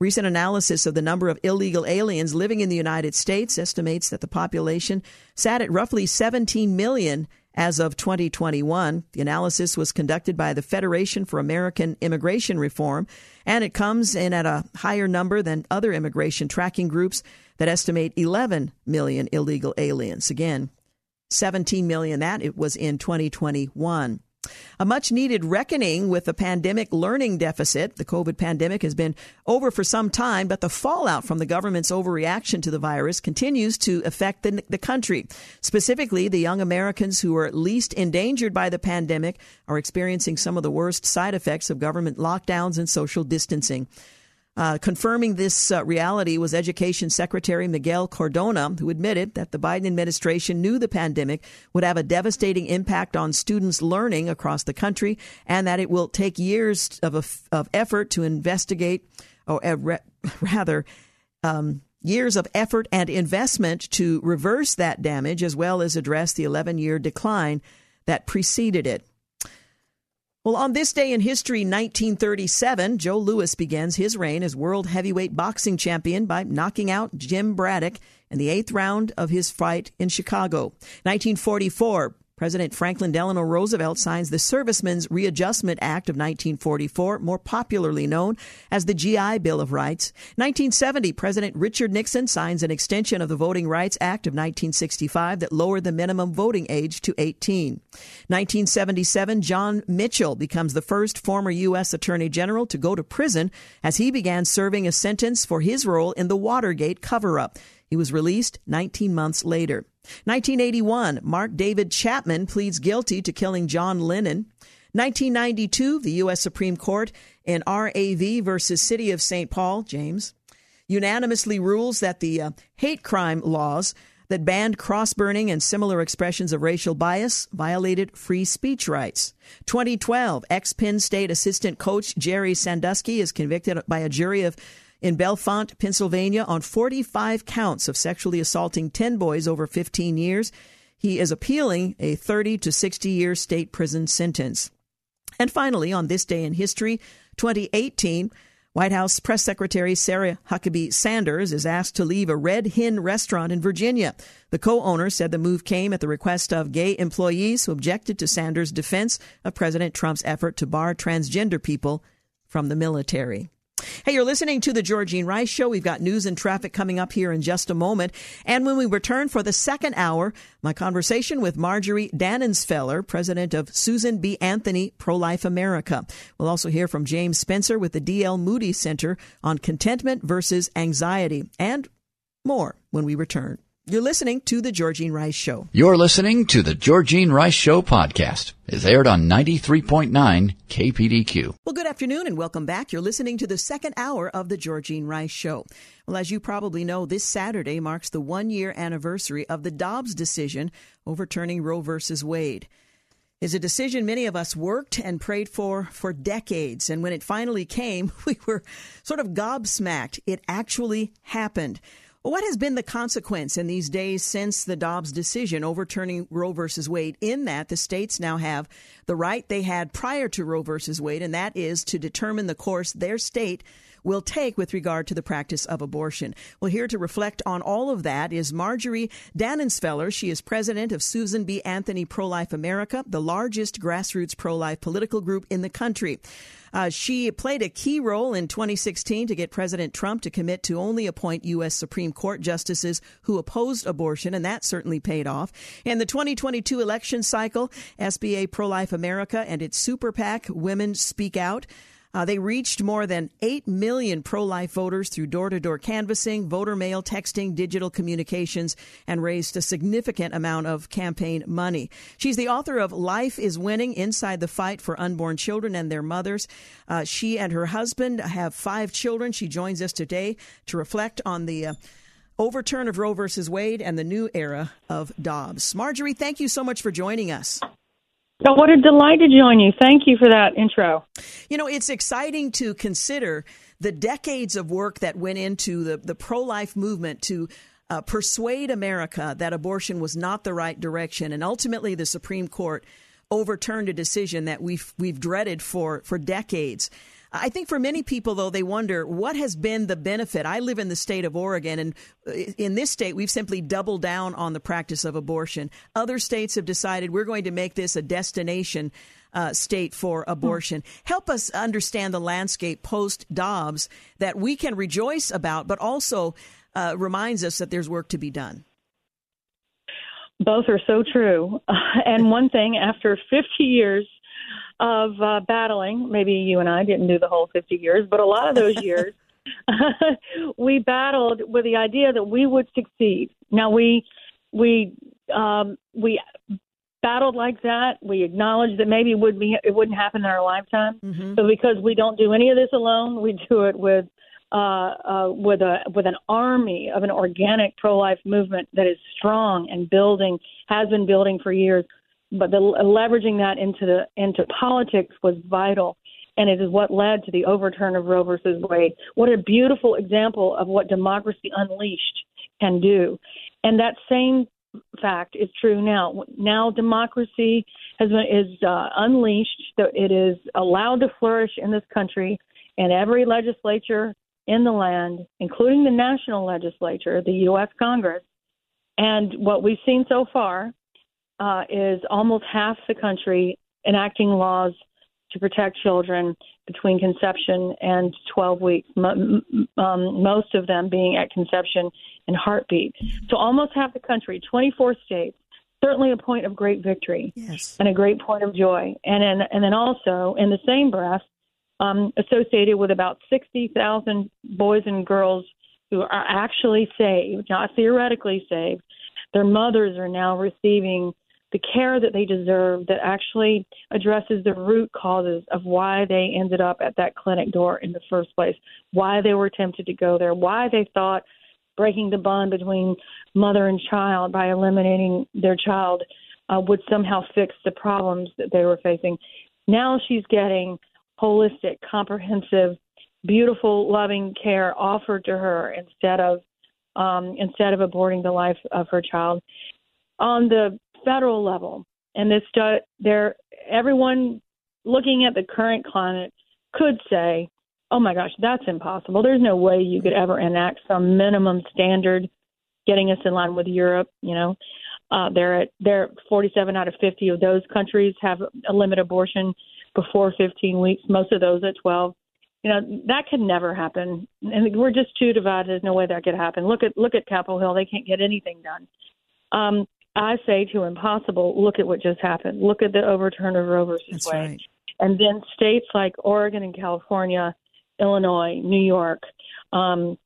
Speaker 2: Recent analysis of the number of illegal aliens living in the United States estimates that the population sat at roughly 17 million as of 2021. The analysis was conducted by the Federation for American Immigration Reform, and it comes in at a higher number than other immigration tracking groups that estimate 11 million illegal aliens. Again, 17 million that it was in 2021. A much needed reckoning with the pandemic learning deficit. The COVID pandemic has been over for some time, but the fallout from the government's overreaction to the virus continues to affect the, the country. Specifically, the young Americans who are least endangered by the pandemic are experiencing some of the worst side effects of government lockdowns and social distancing. Uh, confirming this uh, reality was Education Secretary Miguel Cardona, who admitted that the Biden administration knew the pandemic would have a devastating impact on students' learning across the country and that it will take years of, of effort to investigate, or uh, re- rather, um, years of effort and investment to reverse that damage as well as address the 11 year decline that preceded it. Well, on this day in history, 1937, Joe Louis begins his reign as world heavyweight boxing champion by knocking out Jim Braddock in the eighth round of his fight in Chicago. 1944, President Franklin Delano Roosevelt signs the Servicemen's Readjustment Act of 1944, more popularly known as the GI Bill of Rights. 1970, President Richard Nixon signs an extension of the Voting Rights Act of 1965 that lowered the minimum voting age to 18. 1977, John Mitchell becomes the first former U.S. Attorney General to go to prison as he began serving a sentence for his role in the Watergate cover up. He was released 19 months later. 1981, Mark David Chapman pleads guilty to killing John Lennon. 1992, the U.S. Supreme Court in RAV versus City of St. Paul, James, unanimously rules that the uh, hate crime laws that banned cross burning and similar expressions of racial bias violated free speech rights. 2012, ex Penn State assistant coach Jerry Sandusky is convicted by a jury of in Bellefonte, Pennsylvania, on 45 counts of sexually assaulting 10 boys over 15 years. He is appealing a 30 to 60 year state prison sentence. And finally, on this day in history, 2018, White House Press Secretary Sarah Huckabee Sanders is asked to leave a Red Hen restaurant in Virginia. The co owner said the move came at the request of gay employees who objected to Sanders' defense of President Trump's effort to bar transgender people from the military. Hey, you're listening to the Georgene Rice Show. We've got news and traffic coming up here in just a moment. And when we return for the second hour, my conversation with Marjorie Dannenfelser, president of Susan B. Anthony Pro Life America. We'll also hear from James Spencer with the D.L. Moody Center on contentment versus anxiety and more when we return. You're listening to The Georgene Rice Show.
Speaker 1: You're listening to The Georgene Rice Show podcast. It's aired on 93.9 KPDQ.
Speaker 2: Well, good afternoon and welcome back. You're listening to the second hour of The Georgene Rice Show. Well, as you probably know, this Saturday marks the one year anniversary of the Dobbs decision overturning Roe v. Wade is a decision many of us worked and prayed for for decades. And when it finally came, we were sort of gobsmacked. It actually happened. What has been the consequence in these days since the Dobbs decision overturning Roe versus Wade? In that the states now have the right they had prior to Roe versus Wade, and that is to determine the course their state will take with regard to the practice of abortion. Well, here to reflect on all of that is Marjorie Dannenfelser. She is president of Susan B. Anthony Pro Life America, the largest grassroots pro life political group in the country. Uh, she played a key role in 2016 to get President Trump to commit to only appoint U.S. Supreme Court justices who opposed abortion, and that certainly paid off. In the 2022 election cycle, SBA Pro Life America and its super PAC, Women Speak Out, uh, they reached more than 8 million pro life voters through door to door canvassing, voter mail, texting, digital communications, and raised a significant amount of campaign money. She's the author of Life is Winning Inside the Fight for Unborn Children and Their Mothers. Uh, she and her husband have five children. She joins us today to reflect on the uh, overturn of Roe versus Wade and the new era of Dobbs. Marjorie, thank you so much for joining us.
Speaker 3: Oh, what a delight to join you. Thank you for that intro.
Speaker 2: You know, it's exciting to consider the decades of work that went into the, the pro life movement to uh, persuade America that abortion was not the right direction. And ultimately, the Supreme Court overturned a decision that we've, we've dreaded for, for decades. I think for many people, though, they wonder what has been the benefit. I live in the state of Oregon, and uh, in this state, we've simply doubled down on the practice of abortion. Other states have decided we're going to make this a destination. Uh, state for abortion. Help us understand the landscape post Dobbs that we can rejoice about, but also uh, reminds us that there's work to be done.
Speaker 3: Both are so true. And one thing, after 50 years of uh, battling. Maybe you and I didn't do the whole 50 years, but a lot of those years, we battled with the idea that we would succeed. Now we we um, we battled like that. We acknowledged that maybe it would be it wouldn't happen in our lifetime. Mm-hmm. But because we don't do any of this alone, we do it with uh, uh, with a with an army of an organic pro life movement that is strong and building has been building for years but the leveraging that into the into politics was vital and it is what led to the overturn of Roe versus Wade. What a beautiful example of what democracy unleashed can do. And that same fact is true now. Now democracy has been is uh, unleashed. It is allowed to flourish in this country, and every legislature in the land, including the national legislature, the U.S. Congress, and what we've seen so far uh, is almost half the country enacting laws to protect children between conception and 12 weeks, um, most of them being at conception and heartbeat. So almost half the country, 24 states, certainly a point of great victory
Speaker 2: yes.
Speaker 3: and a great point of joy. And then, and then also, in the same breath, um, associated with about 60,000 boys and girls who are actually saved, not theoretically saved. Their mothers are now receiving the care that they deserve that actually addresses the root causes of why they ended up at that clinic door in the first place, why they were tempted to go there, why they thought breaking the bond between mother and child by eliminating their child uh, would somehow fix the problems that they were facing. Now she's getting holistic, comprehensive, beautiful, loving care offered to her instead of um, instead of aborting the life of her child. On the federal level, and this there everyone looking at the current climate could say, "Oh my gosh, that's impossible. There's no way you could ever enact some minimum standard getting us in line with Europe." You know, uh, they're at they're 47 out of 50 of those countries have a limit abortion before 15 weeks. Most of those at 12. You know that could never happen, and we're just too divided. There's no way that could happen. Look at look at Capitol Hill; they can't get anything done. Um, I say to impossible, look at what just happened. Look at the overturn of Roe versus
Speaker 2: That's
Speaker 3: Wade.
Speaker 2: Right.
Speaker 3: And then states like Oregon and California, Illinois, New York, um,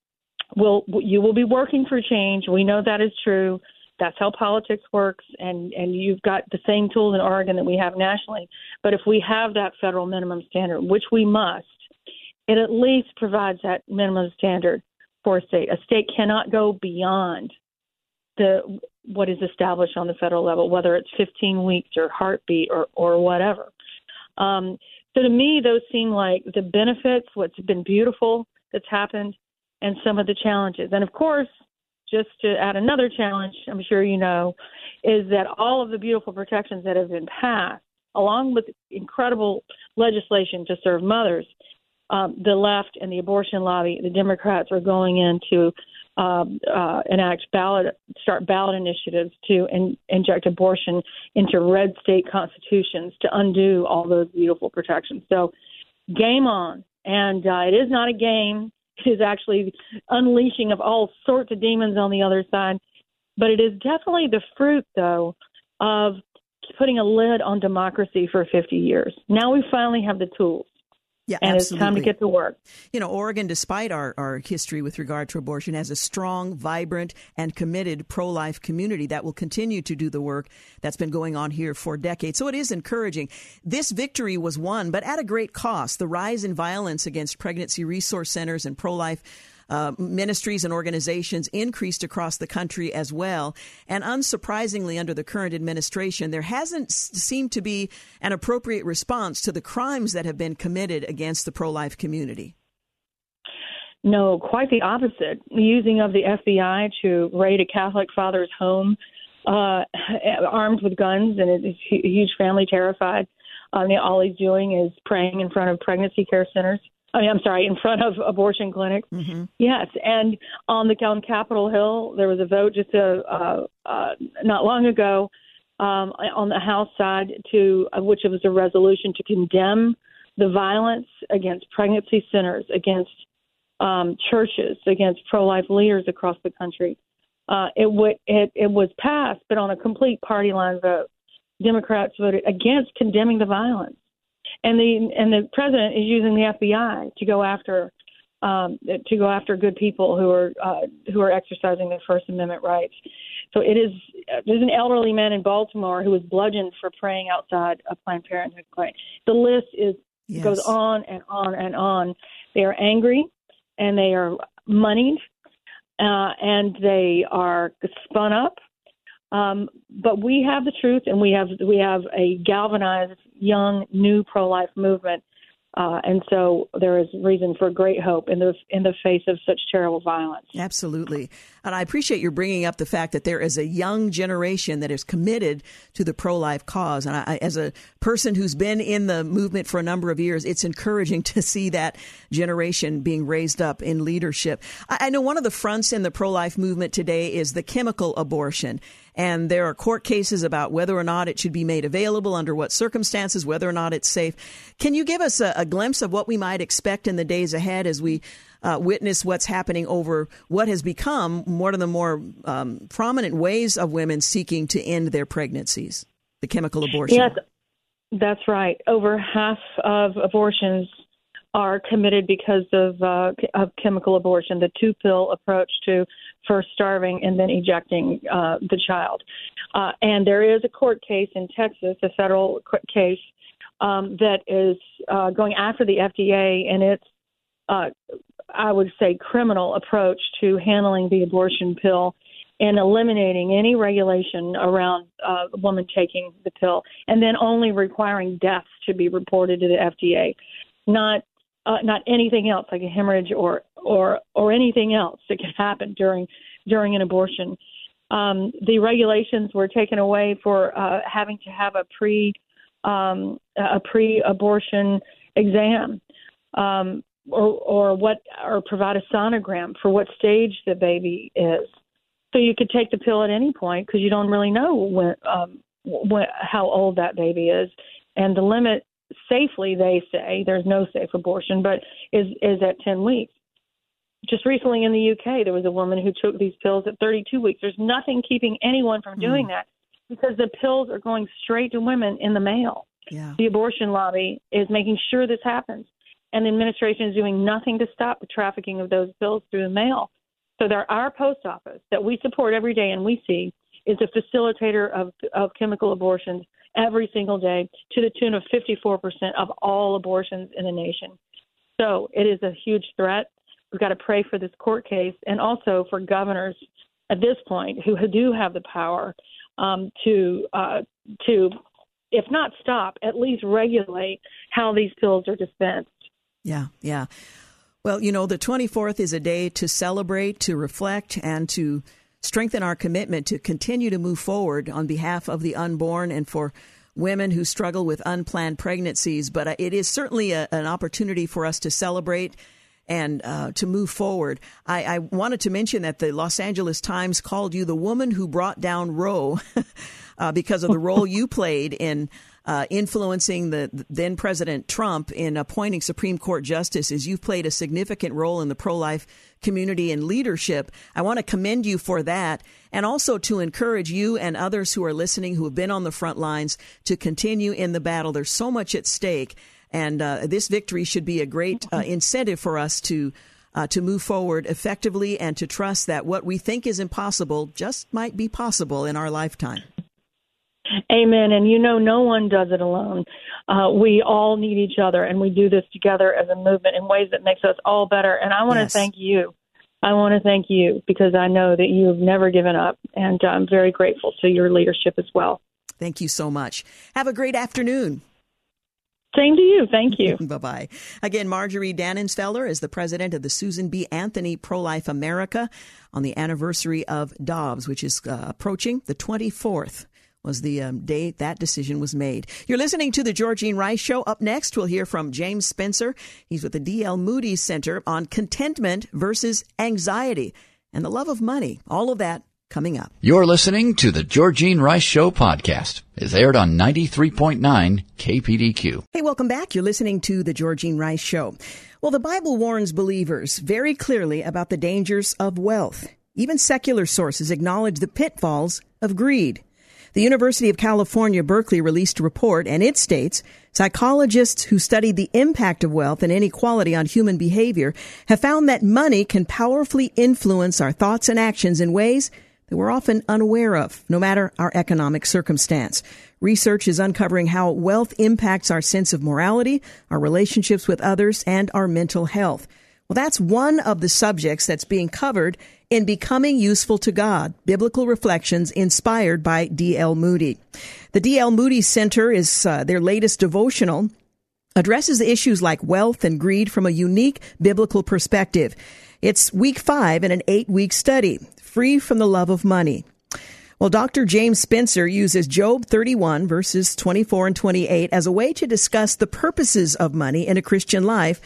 Speaker 3: will you will be working for change. We know that is true. That's how politics works, and and you've got the same tools in Oregon that we have nationally. But if we have that federal minimum standard, which we must, it at least provides that minimum standard for a state. A state cannot go beyond the what is established on the federal level, whether it's 15 weeks or heartbeat or or whatever. Um, so to me, those seem like the benefits, what's been beautiful that's happened, and some of the challenges. And of course, just to add another challenge, I'm sure you know, is that all of the beautiful protections that have been passed, along with incredible legislation to serve mothers, um, the left and the abortion lobby, the Democrats are going in um, uh, enact ballot, start ballot initiatives to in, inject abortion into red state constitutions to undo all those beautiful protections. So, game on. And uh, it is not a game It is actually unleashing of all sorts of demons on the other side. But it is definitely the fruit, though, of putting a lid on democracy for 50 years. Now we finally have the tools.
Speaker 2: Yeah,
Speaker 3: and
Speaker 2: absolutely.
Speaker 3: it's time to get to work.
Speaker 2: You know, Oregon, despite our, our history with regard to abortion, has a strong, vibrant, and committed pro life community that will continue to do the work that's been going on here for decades. So it is encouraging. This victory was won, but at a great cost. The rise in violence against pregnancy resource centers and pro life uh, ministries and organizations increased across the country as well. And unsurprisingly, under the current administration, there hasn't seemed to be an appropriate response to the crimes that have been committed against the pro life community.
Speaker 3: No, quite the opposite. Using of the FBI to raid a Catholic father's home, uh, armed with guns, and a huge family terrified. Uh, all he's doing is praying in front of pregnancy care centers. I mean, I'm sorry, in front of abortion clinics. Mm-hmm. Yes, and on the on Capitol Hill, there was a vote just a, uh, uh, not long ago um, on the House side to uh, which it was a resolution to condemn the violence against pregnancy centers, against um, churches, against pro-life leaders across the country. Uh, it, w- it it was passed, but on a complete party line vote. Democrats voted against condemning the violence and the and the president is using the FBI to go after um, to go after good people who are uh, who are exercising their First Amendment rights. So it is. There's an elderly man in Baltimore who was bludgeoned for praying outside a Planned Parenthood clinic. The list is yes. goes on and on and on. They are angry, and they are moneyed, uh, and they are spun up um, but we have the truth, and we have we have a galvanized young new pro life movement uh, and so there is reason for great hope in the in the face of such terrible violence.
Speaker 2: Absolutely, and I appreciate you bringing up the fact that there is a young generation that is committed to the pro life cause. And I, as a person who's been in the movement for a number of years, it's encouraging to see that generation being raised up in leadership. I, I know one of the fronts in the pro life movement today is the chemical abortion and there are court cases about whether or not it should be made available, under what circumstances, whether or not it's safe. Can you give us a, a glimpse of what we might expect in the days ahead as we uh, witness what's happening over what has become one of the more um, prominent ways of women seeking to end their pregnancies, the chemical abortion?
Speaker 3: Yes, that's right. Over half of abortions are committed because of uh, of chemical abortion, the two pill approach to first starving and then ejecting uh, the child. Uh, and there is a court case in Texas, a federal case um, that is uh, going after the FDA and its, uh, I would say, criminal approach to handling the abortion pill and eliminating any regulation around uh, a woman taking the pill, and then only requiring deaths to be reported to the FDA, not uh, not anything else like a hemorrhage or or or anything else that can happen during during an abortion. Um, the regulations were taken away for uh, having to have a pre um, a pre-abortion exam, um, or or what or provide a sonogram for what stage the baby is. So you could take the pill at any point because you don't really know when, um, when how old that baby is, and the limit safely they say there's no safe abortion, but is is at 10 weeks. Just recently in the UK, there was a woman who took these pills at 32 weeks. There's nothing keeping anyone from doing mm. that because the pills are going straight to women in the mail.
Speaker 2: Yeah.
Speaker 3: The abortion lobby is making sure this happens, and the administration is doing nothing to stop the trafficking of those pills through the mail. So there, our post office that we support every day and we see is a facilitator of, of chemical abortions every single day to the tune of 54% of all abortions in the nation. So it is a huge threat. We've got to pray for this court case and also for governors at this point who do have the power um, to uh, to, if not stop, at least regulate how these pills are dispensed.
Speaker 2: Yeah, yeah. Well, you know, the 24th is a day to celebrate, to reflect, and to strengthen our commitment to continue to move forward on behalf of the unborn and for women who struggle with unplanned pregnancies. But uh, it is certainly a, an opportunity for us to celebrate and uh, to move forward. I, I, wanted to mention that the Los Angeles Times called you the woman who brought down Roe uh, because of the role you played in uh, influencing the then President Trump in appointing Supreme Court justices. You've played a significant role in the pro life community and leadership. I want to commend you for that and also to encourage you and others who are listening who have been on the front lines to continue in the battle. There's so much at stake. And uh, this victory should be a great uh, incentive for us to uh, to move forward effectively and to trust that what we think is impossible just might be possible in our lifetime.
Speaker 3: Amen. And you know, no one does it alone. Uh, we all need each other, and we do this together as a movement in ways that makes us all better. And I want to yes. thank you. I want to thank you because I know that you've never given up, and I'm very grateful to your leadership as well.
Speaker 2: Thank you so much. Have a great afternoon.
Speaker 3: Same to you. Thank you.
Speaker 2: bye bye. Again, Marjorie Dannenfelser is the president of the Susan B. Anthony Pro Life America on the anniversary of Dobbs, which is uh, approaching the 24th was the um, day that decision was made. You're listening to the Georgene Rice Show. Up next, we'll hear from James Spencer. He's with the D.L. Moody Center on contentment versus anxiety and the love of money. All of that coming up.
Speaker 1: You're listening to the Georgene Rice Show podcast. It's aired on 93.9 KPDQ.
Speaker 2: Hey, welcome back. You're listening to the Georgene Rice Show. Well, the Bible warns believers very clearly about the dangers of wealth. Even secular sources acknowledge the pitfalls of greed. The University of California, Berkeley released a report and it states psychologists who studied the impact of wealth and inequality on human behavior have found that money can powerfully influence our thoughts and actions in ways that we're often unaware of, no matter our economic circumstance. Research is uncovering how wealth impacts our sense of morality, our relationships with others, and our mental health. Well, that's one of the subjects that's being covered in Becoming Useful to God, Biblical Reflections inspired by D.L. Moody. The D.L. Moody Center is uh, their latest devotional addresses issues like wealth and greed from a unique biblical perspective. It's week five in an eight week study free from the love of money. Well, Dr. James Spencer uses Job 31 verses 24 and 28 as a way to discuss the purposes of money in a Christian life.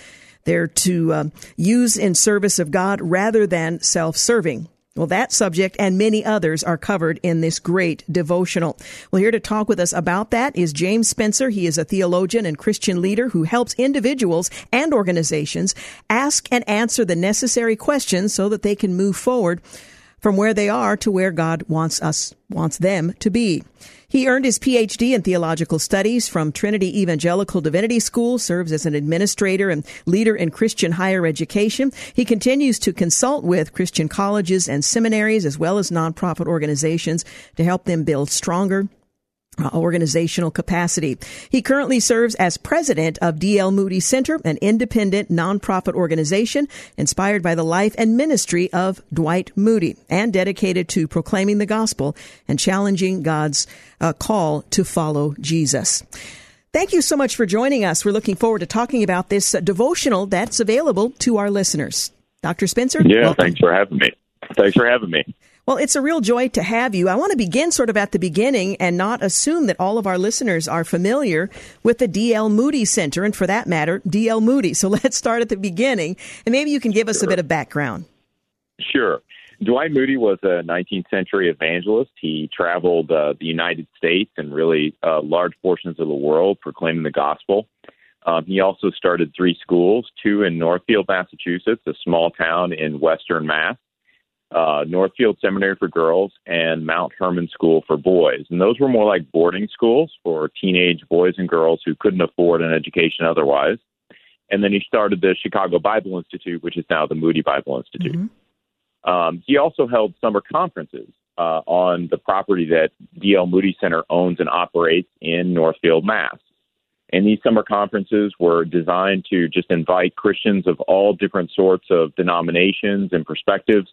Speaker 2: They're to uh, use in service of God rather than self-serving. Well, that subject and many others are covered in this great devotional. Well, here to talk with us about that is James Spencer. He is a theologian and Christian leader who helps individuals and organizations ask and answer the necessary questions so that they can move forward from where they are to where God wants us, wants them to be. He earned his PhD in theological studies from Trinity Evangelical Divinity School, serves as an administrator and leader in Christian higher education. He continues to consult with Christian colleges and seminaries as well as nonprofit organizations to help them build stronger organizational capacity. He currently serves as president of DL Moody Center, an independent nonprofit organization inspired by the life and ministry of Dwight Moody and dedicated to proclaiming the gospel and challenging God's uh, call to follow Jesus. Thank you so much for joining us. We're looking forward to talking about this uh, devotional that's available to our listeners. Dr. Spencer?
Speaker 4: Yeah, welcome. thanks for having me. Thanks for having me.
Speaker 2: Well, it's a real joy to have you. I want to begin sort of at the beginning and not assume that all of our listeners are familiar with the D.L. Moody Center, and for that matter, D.L. Moody. So let's start at the beginning, and maybe you can give us sure. a bit of background.
Speaker 4: Sure. Dwight Moody was a 19th century evangelist. He traveled uh, the United States and really uh, large portions of the world proclaiming the gospel. Um, he also started three schools, two in Northfield, Massachusetts, a small town in western Mass, uh, Northfield Seminary for girls and Mount Hermon School for boys. And those were more like boarding schools for teenage boys and girls who couldn't afford an education otherwise. And then he started the Chicago Bible Institute, which is now the Moody Bible Institute. Mm-hmm. Um, he also held summer conferences uh, on the property that D.L. Moody Center owns and operates in Northfield, Mass. And these summer conferences were designed to just invite Christians of all different sorts of denominations and perspectives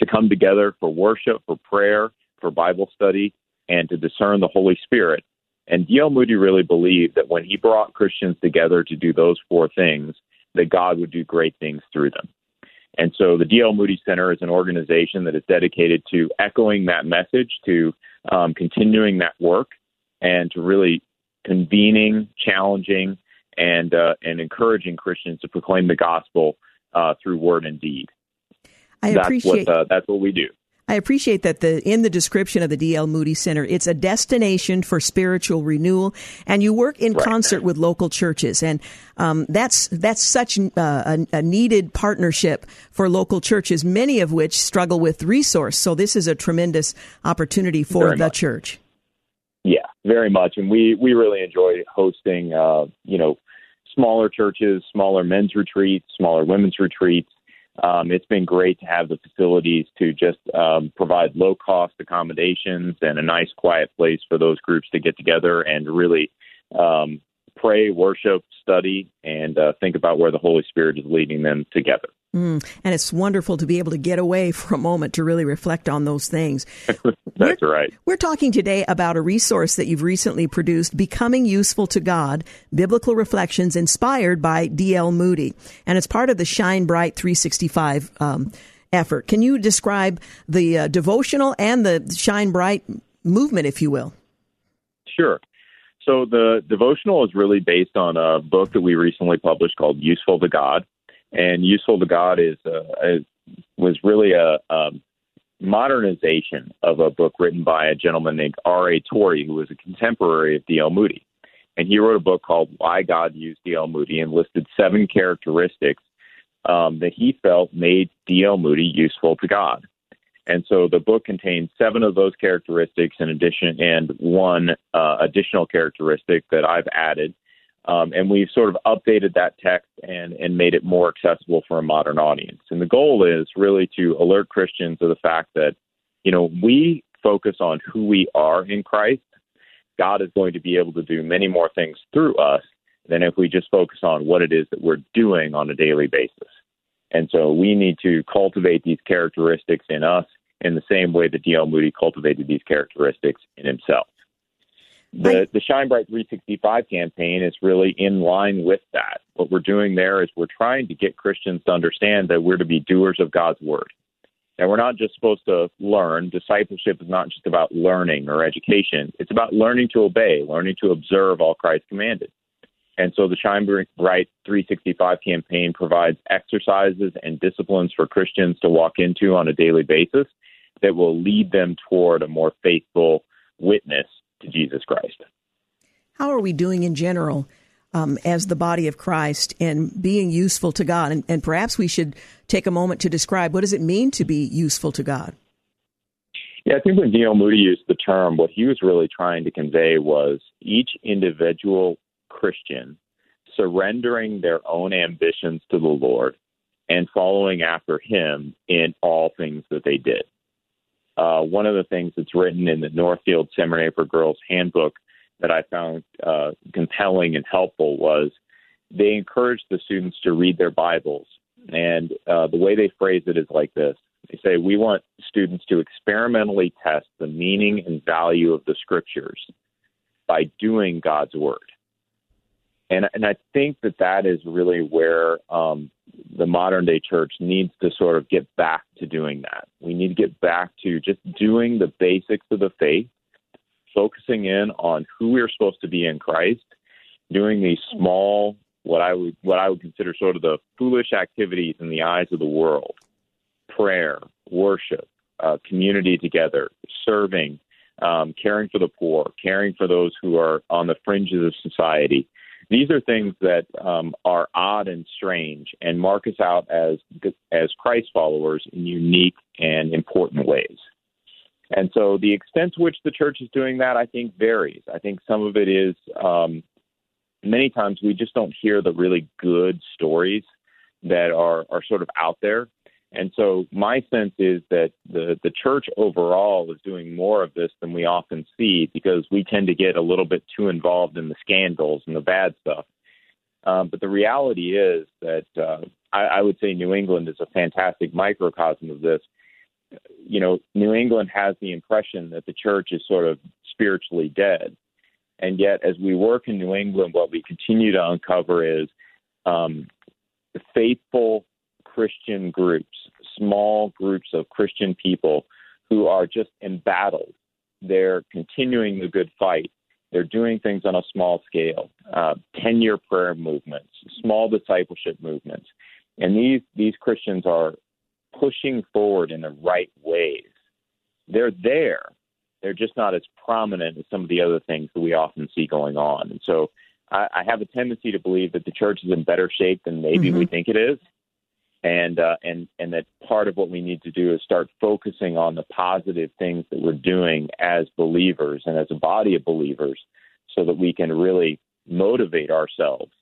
Speaker 4: to come together for worship, for prayer, for Bible study, and to discern the Holy Spirit. And D.L. Moody really believed that when he brought Christians together to do those four things, that God would do great things through them. And so the D.L. Moody Center is an organization that is dedicated to echoing that message, to um, continuing that work, and to really convening, challenging, and uh, and encouraging Christians to proclaim the gospel uh, through word and deed.
Speaker 2: I
Speaker 4: that's
Speaker 2: appreciate
Speaker 4: what uh, that's what we do.
Speaker 2: I appreciate that the in the description of the DL Moody Center, it's a destination for spiritual renewal, and you work in
Speaker 4: right.
Speaker 2: concert with local churches, and um, that's that's such uh, a, a, needed partnership for local churches, many of which struggle with resource. So this is a tremendous opportunity for
Speaker 4: Very
Speaker 2: the
Speaker 4: much.
Speaker 2: church.
Speaker 4: Yeah, very much, and we we really enjoy hosting, uh, you know, smaller churches, smaller men's retreats, smaller women's retreats um, it's been great to have the facilities to just um, provide low cost accommodations and a nice, quiet place for those groups to get together and really um, pray, worship, study, and uh, think about where the Holy Spirit is leading them together.
Speaker 2: Mm, and it's wonderful to be able to get away for a moment to really reflect on those things.
Speaker 4: That's
Speaker 2: we're,
Speaker 4: right.
Speaker 2: We're talking today about a resource that you've recently produced, Becoming Useful to God Biblical Reflections Inspired by D.L. Moody. And it's part of the Shine Bright 365 um, effort. Can you describe the uh, devotional and the Shine Bright movement, if you will?
Speaker 4: Sure. So the devotional is really based on a book that we recently published called Useful to God and useful to God is uh, was really a, a, modernization of a book written by a gentleman named R. A. Torrey, who was a contemporary of D. L. Moody, and he wrote a book called Why God Used D. L. Moody and listed seven characteristics um, that he felt made D. L. Moody useful to God. And so the book contains seven of those characteristics in addition, and one uh, additional characteristic that I've added um, and we've sort of updated that text and, and made it more accessible for a modern audience. And the goal is really to alert Christians of the fact that, you know, we focus on who we are in Christ. God is going to be able to do many more things through us than if we just focus on what it is that we're doing on a daily basis. And so we need to cultivate these characteristics in us in the same way that D.L. Moody cultivated these characteristics in himself. The, the Shine Bright 365 campaign is really in line with that. What we're doing there is we're trying to get Christians to understand that we're to be doers of God's word. And we're not just supposed to learn. Discipleship is not just about learning or education. It's about learning to obey, learning to observe all Christ commanded. And so the Shine Bright 365 campaign provides exercises and disciplines for Christians to walk into on a daily basis that will lead them toward a more faithful witness to Jesus Christ.
Speaker 2: How are we doing in general um, as the body of Christ and being useful to God? And, and perhaps we should take a moment to describe what does it mean to be useful to God?
Speaker 4: Yeah, I think when D.L. Moody used the term, what he was really trying to convey was each individual Christian surrendering their own ambitions to the Lord and following after him in all things that they did. Uh, one of the things that's written in the Northfield Seminary for Girls handbook that I found uh, compelling and helpful was they encourage the students to read their Bibles. And uh, the way they phrase it is like this they say, We want students to experimentally test the meaning and value of the scriptures by doing God's word. And, and I think that that is really where um, the modern day church needs to sort of get back to doing that. We need to get back to just doing the basics of the faith, focusing in on who we're supposed to be in Christ, doing these small, what I would what I would consider sort of the foolish activities in the eyes of the world: prayer, worship, uh, community together, serving, um, caring for the poor, caring for those who are on the fringes of society these are things that um, are odd and strange and mark us out as as Christ followers in unique and important ways. And so the extent to which the church is doing that, I think, varies. I think some of it is um, many times we just don't hear the really good stories that are, are sort of out there. And so my sense is that the, the church overall is doing more of this than we often see because we tend to get a little bit too involved in the scandals and the bad stuff. Um, but the reality is that uh, I, I would say New England is a fantastic microcosm of this. You know, New England has the impression that the church is sort of spiritually dead. And yet, as we work in New England, what we continue to uncover is um, faithful Christian groups, small groups of Christian people who are just embattled. They're continuing the good fight. They're doing things on a small scale, uh, 10 year prayer movements, small discipleship movements. And these, these Christians are pushing forward in the right ways. They're there. They're just not as prominent as some of the other things that we often see going on. And so I, I have a tendency to believe that the church is in better shape than maybe mm-hmm. we think it is and uh, and and that part of what we need to do is start focusing on the positive things that we're doing as believers and as a body of believers, so that we can really motivate ourselves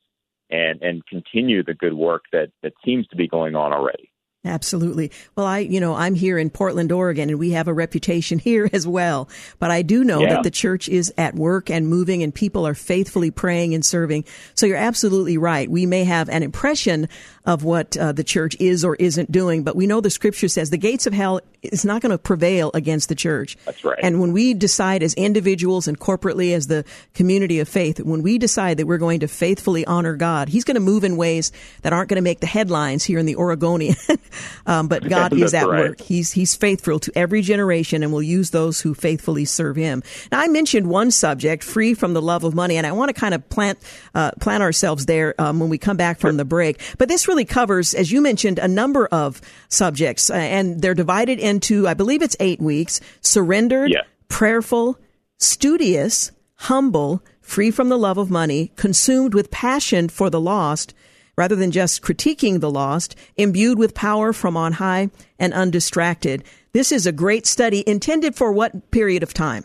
Speaker 4: and and continue the good work that that seems to be going on already.
Speaker 2: Absolutely. Well, I, you know, I'm here in Portland, Oregon, and we have a reputation here as well. But I do know yeah. that the church is at work and moving, and people are faithfully praying and serving. So you're absolutely right. We may have an impression of what uh, the church is or isn't doing, but we know the scripture says the gates of hell is not going to prevail against the church.
Speaker 4: That's right.
Speaker 2: And when we decide as individuals and corporately as the community of faith, when we decide that we're going to faithfully honor God, He's going to move in ways that aren't going to make the headlines here in the Oregonian. um, but God is at right. work. He's He's faithful to every generation and will use those who faithfully serve Him. Now, I mentioned one subject, free from the love of money, and I want to kind of plant uh, plant ourselves there um, when we come back from the break. But this really covers, as you mentioned, a number of subjects, uh, and they're divided into, I believe it's eight weeks surrendered, yeah. prayerful, studious, humble, free from the love of money, consumed with passion for the lost, rather than just critiquing the lost, imbued with power from on high, and undistracted. This is a great study intended for what period of time?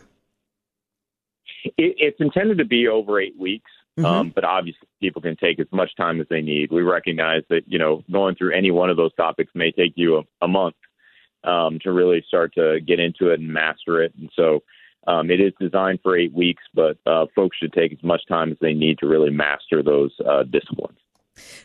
Speaker 4: It's intended to be over eight weeks. Mm-hmm. Um, but obviously, people can take as much time as they need. We recognize that you know going through any one of those topics may take you a, a month um, to really start to get into it and master it. And so, um, it is designed for eight weeks, but uh, folks should take as much time as they need to really master those uh, disciplines.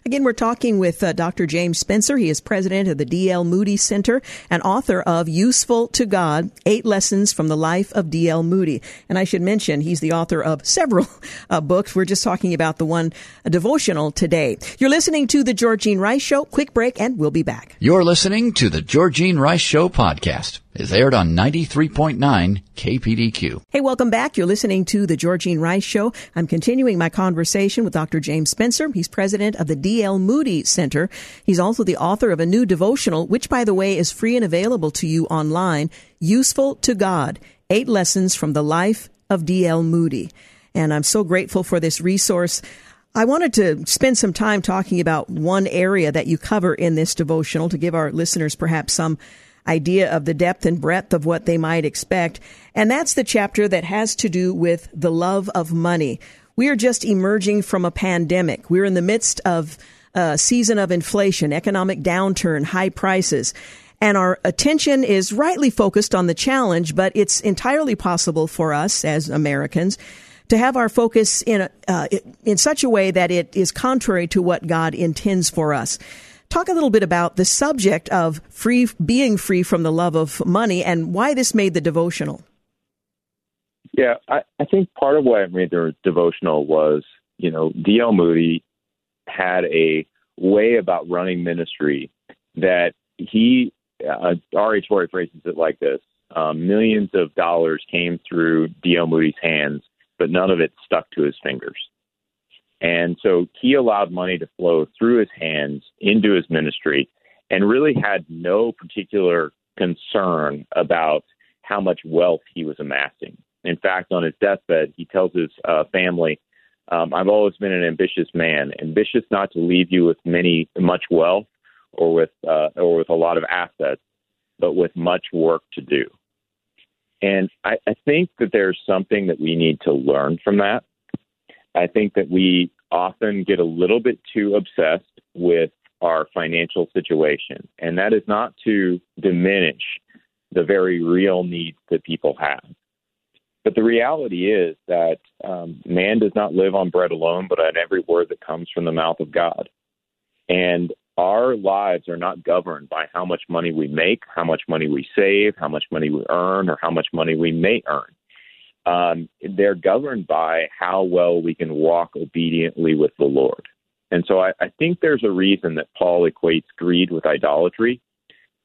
Speaker 2: Again, we're talking with uh, Dr. James Spencer. He is president of the D.L. Moody Center and author of Useful to God Eight Lessons from the Life of D.L. Moody. And I should mention, he's the author of several uh, books. We're just talking about the one devotional today. You're listening to The Georgene Rice Show. Quick break, and we'll be back.
Speaker 1: You're listening to The Georgene Rice Show podcast is aired on 93.9 KPDQ.
Speaker 2: Hey, welcome back. You're listening to The Georgene Rice Show. I'm continuing my conversation with Dr. James Spencer. He's president of the D.L. Moody Center. He's also the author of a new devotional, which, by the way, is free and available to you online, Useful to God, Eight Lessons from the Life of D.L. Moody. And I'm so grateful for this resource. I wanted to spend some time talking about one area that you cover in this devotional to give our listeners perhaps some idea of the depth and breadth of what they might expect. And that's the chapter that has to do with the love of money. We are just emerging from a pandemic. We're in the midst of a season of inflation, economic downturn, high prices. And our attention is rightly focused on the challenge, but it's entirely possible for us as Americans to have our focus in, uh, in such a way that it is contrary to what God intends for us. Talk a little bit about the subject of free being free from the love of money and why this made the devotional.
Speaker 4: Yeah, I, I think part of why I made the devotional was, you know, D.L. Moody had a way about running ministry that he, uh, R.H. Torrey phrases it like this um, millions of dollars came through D.L. Moody's hands, but none of it stuck to his fingers. And so he allowed money to flow through his hands into his ministry and really had no particular concern about how much wealth he was amassing. In fact, on his deathbed, he tells his uh, family, um, I've always been an ambitious man, ambitious not to leave you with many, much wealth or with, uh, or with a lot of assets, but with much work to do. And I, I think that there's something that we need to learn from that. I think that we often get a little bit too obsessed with our financial situation, and that is not to diminish the very real needs that people have. But the reality is that um, man does not live on bread alone, but on every word that comes from the mouth of God. And our lives are not governed by how much money we make, how much money we save, how much money we earn, or how much money we may earn. Um, they're governed by how well we can walk obediently with the Lord. And so I, I think there's a reason that Paul equates greed with idolatry.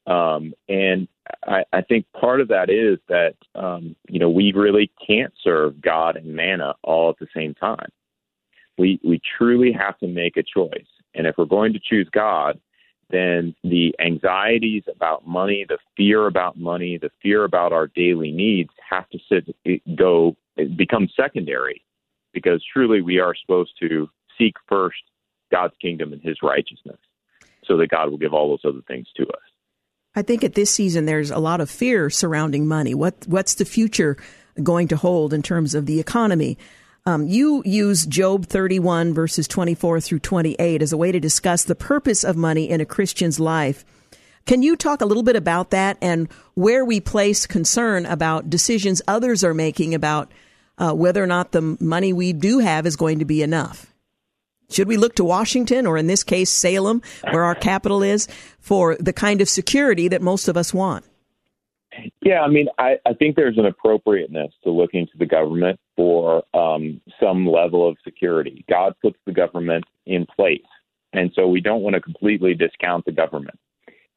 Speaker 4: Um, and I, I think part of that is that, um, you know, we really can't serve God and mammon all at the same time. We, we truly have to make a choice. And if we're going to choose God, then the anxieties about money, the fear about money, the fear about our daily needs have to sit, go, become secondary because truly we are supposed to seek first God's kingdom and his righteousness so that God will give all those other things to us.
Speaker 2: I think at this season there's a lot of fear surrounding money. What what's the future going to hold in terms of the economy? Um, you use Job 31 verses 24 through 28 as a way to discuss the purpose of money in a Christian's life. Can you talk a little bit about that and where we place concern about decisions others are making about uh, whether or not the money we do have is going to be enough? Should we look to Washington or in this case Salem, where our capital is, for the kind of security that most of us want?
Speaker 4: Yeah, I mean, I, I think there's an appropriateness to looking to the government for um, some level of security. God puts the government in place, and so we don't want to completely discount the government.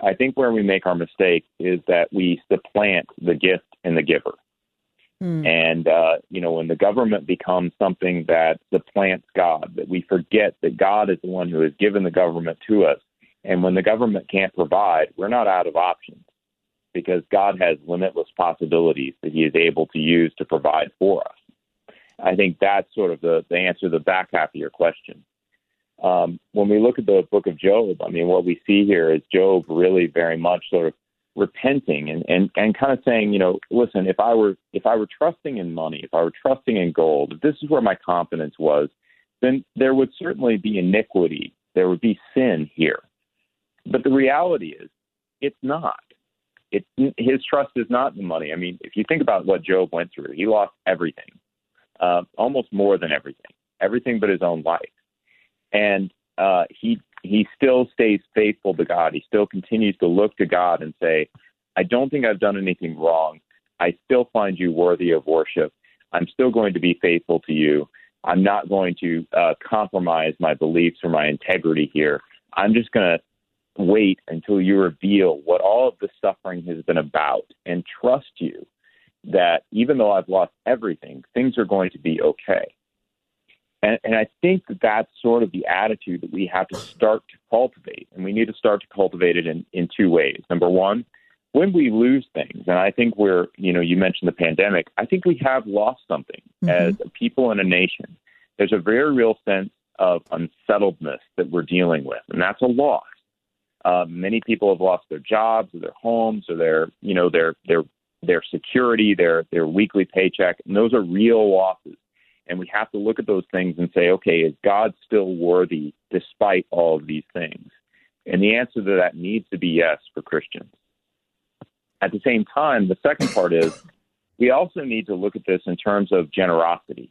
Speaker 4: I think where we make our mistake is that we supplant the gift and the giver. Mm. And, uh, you know, when the government becomes something that supplants God, that we forget that God is the one who has given the government to us. And when the government can't provide, we're not out of options because God has limitless possibilities that He is able to use to provide for us. I think that's sort of the, the answer to the back half of your question. Um, when we look at the book of Job, I mean, what we see here is Job really very much sort of repenting and, and, and kind of saying, you know, listen, if I were if I were trusting in money, if I were trusting in gold, if this is where my confidence was, then there would certainly be iniquity. There would be sin here. But the reality is, it's not. It, his trust is not the money. I mean, if you think about what Job went through, he lost everything, uh, almost more than everything, everything but his own life. And uh, he he still stays faithful to God. He still continues to look to God and say, I don't think I've done anything wrong. I still find you worthy of worship. I'm still going to be faithful to you. I'm not going to uh, compromise my beliefs or my integrity here. I'm just going to wait until you reveal what all of the suffering has been about and trust you that even though I've lost everything, things are going to be okay. And, and I think that that's sort of the attitude that we have to start to cultivate. And we need to start to cultivate it in, in two ways. Number one, when we lose things, and I think we're, you know, you mentioned the pandemic, I think we have lost something mm-hmm. as a people and a nation. There's a very real sense of unsettledness that we're dealing with, and that's a loss. Uh, many people have lost their jobs or their homes or their, you know, their their their security, their their weekly paycheck, and those are real losses. And we have to look at those things and say, okay, is God still worthy despite all of these things? And the answer to that needs to be yes for Christians. At the same time, the second part is we also need to look at this in terms of generosity.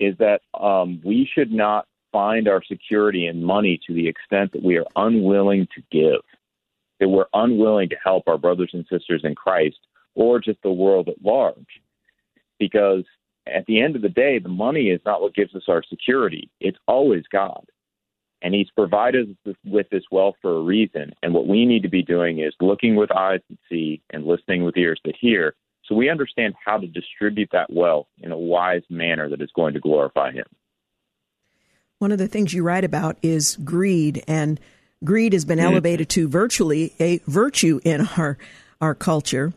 Speaker 4: Is that um, we should not find our security in money to the extent that we are unwilling to give, that we're unwilling to help our brothers and sisters in Christ or just the world at large. Because at the end of the day, the money is not what gives us our security. It's always God. And He's provided us with this wealth for a reason. And what we need to be doing is looking with eyes that see and listening with ears that hear so we understand how to distribute that wealth in a wise manner that is going to glorify Him.
Speaker 2: One of the things you write about is greed, and greed has been mm-hmm. elevated to virtually a virtue in our our culture.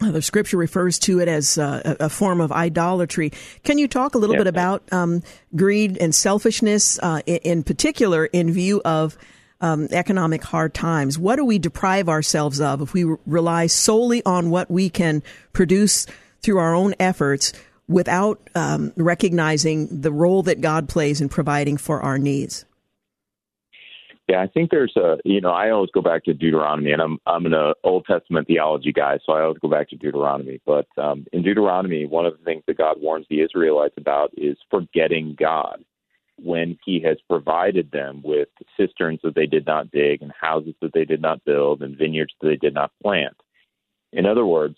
Speaker 2: Uh, the scripture refers to it as uh, a, form of idolatry. Can you talk a little bit about um, greed and selfishness, uh, in, in, particular, in view of um, economic hard times? What do we deprive ourselves of if we rely solely on what we can produce through our own efforts without um, recognizing the role that God plays in providing for our needs?
Speaker 4: Yeah, I think there's a you know I always go back to Deuteronomy, and I'm I'm an uh, Old Testament theology guy, so I always go back to Deuteronomy. But um, in Deuteronomy, one of the things that God warns the Israelites about is forgetting God when He has provided them with cisterns that they did not dig, and houses that they did not build, and vineyards that they did not plant. In other words,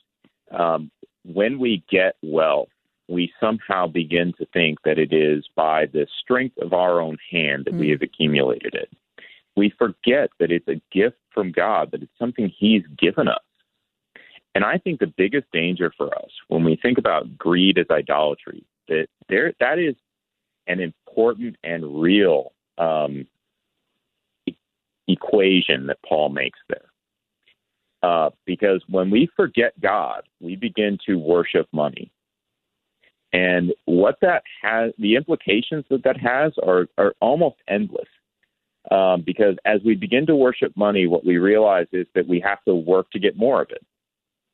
Speaker 4: um, when we get wealth, we somehow begin to think that it is by the strength of our own hand that mm. we have accumulated it we forget that it's a gift from God, that it's something He's given us. And I think the biggest danger for us when we think about greed as idolatry, that there that is an important and real um, e- equation that Paul makes there. Uh, because when we forget God, we begin to worship money. And what that has, the implications that that has are, are almost endless. Um, because as we begin to worship money, what we realize is that we have to work to get more of it.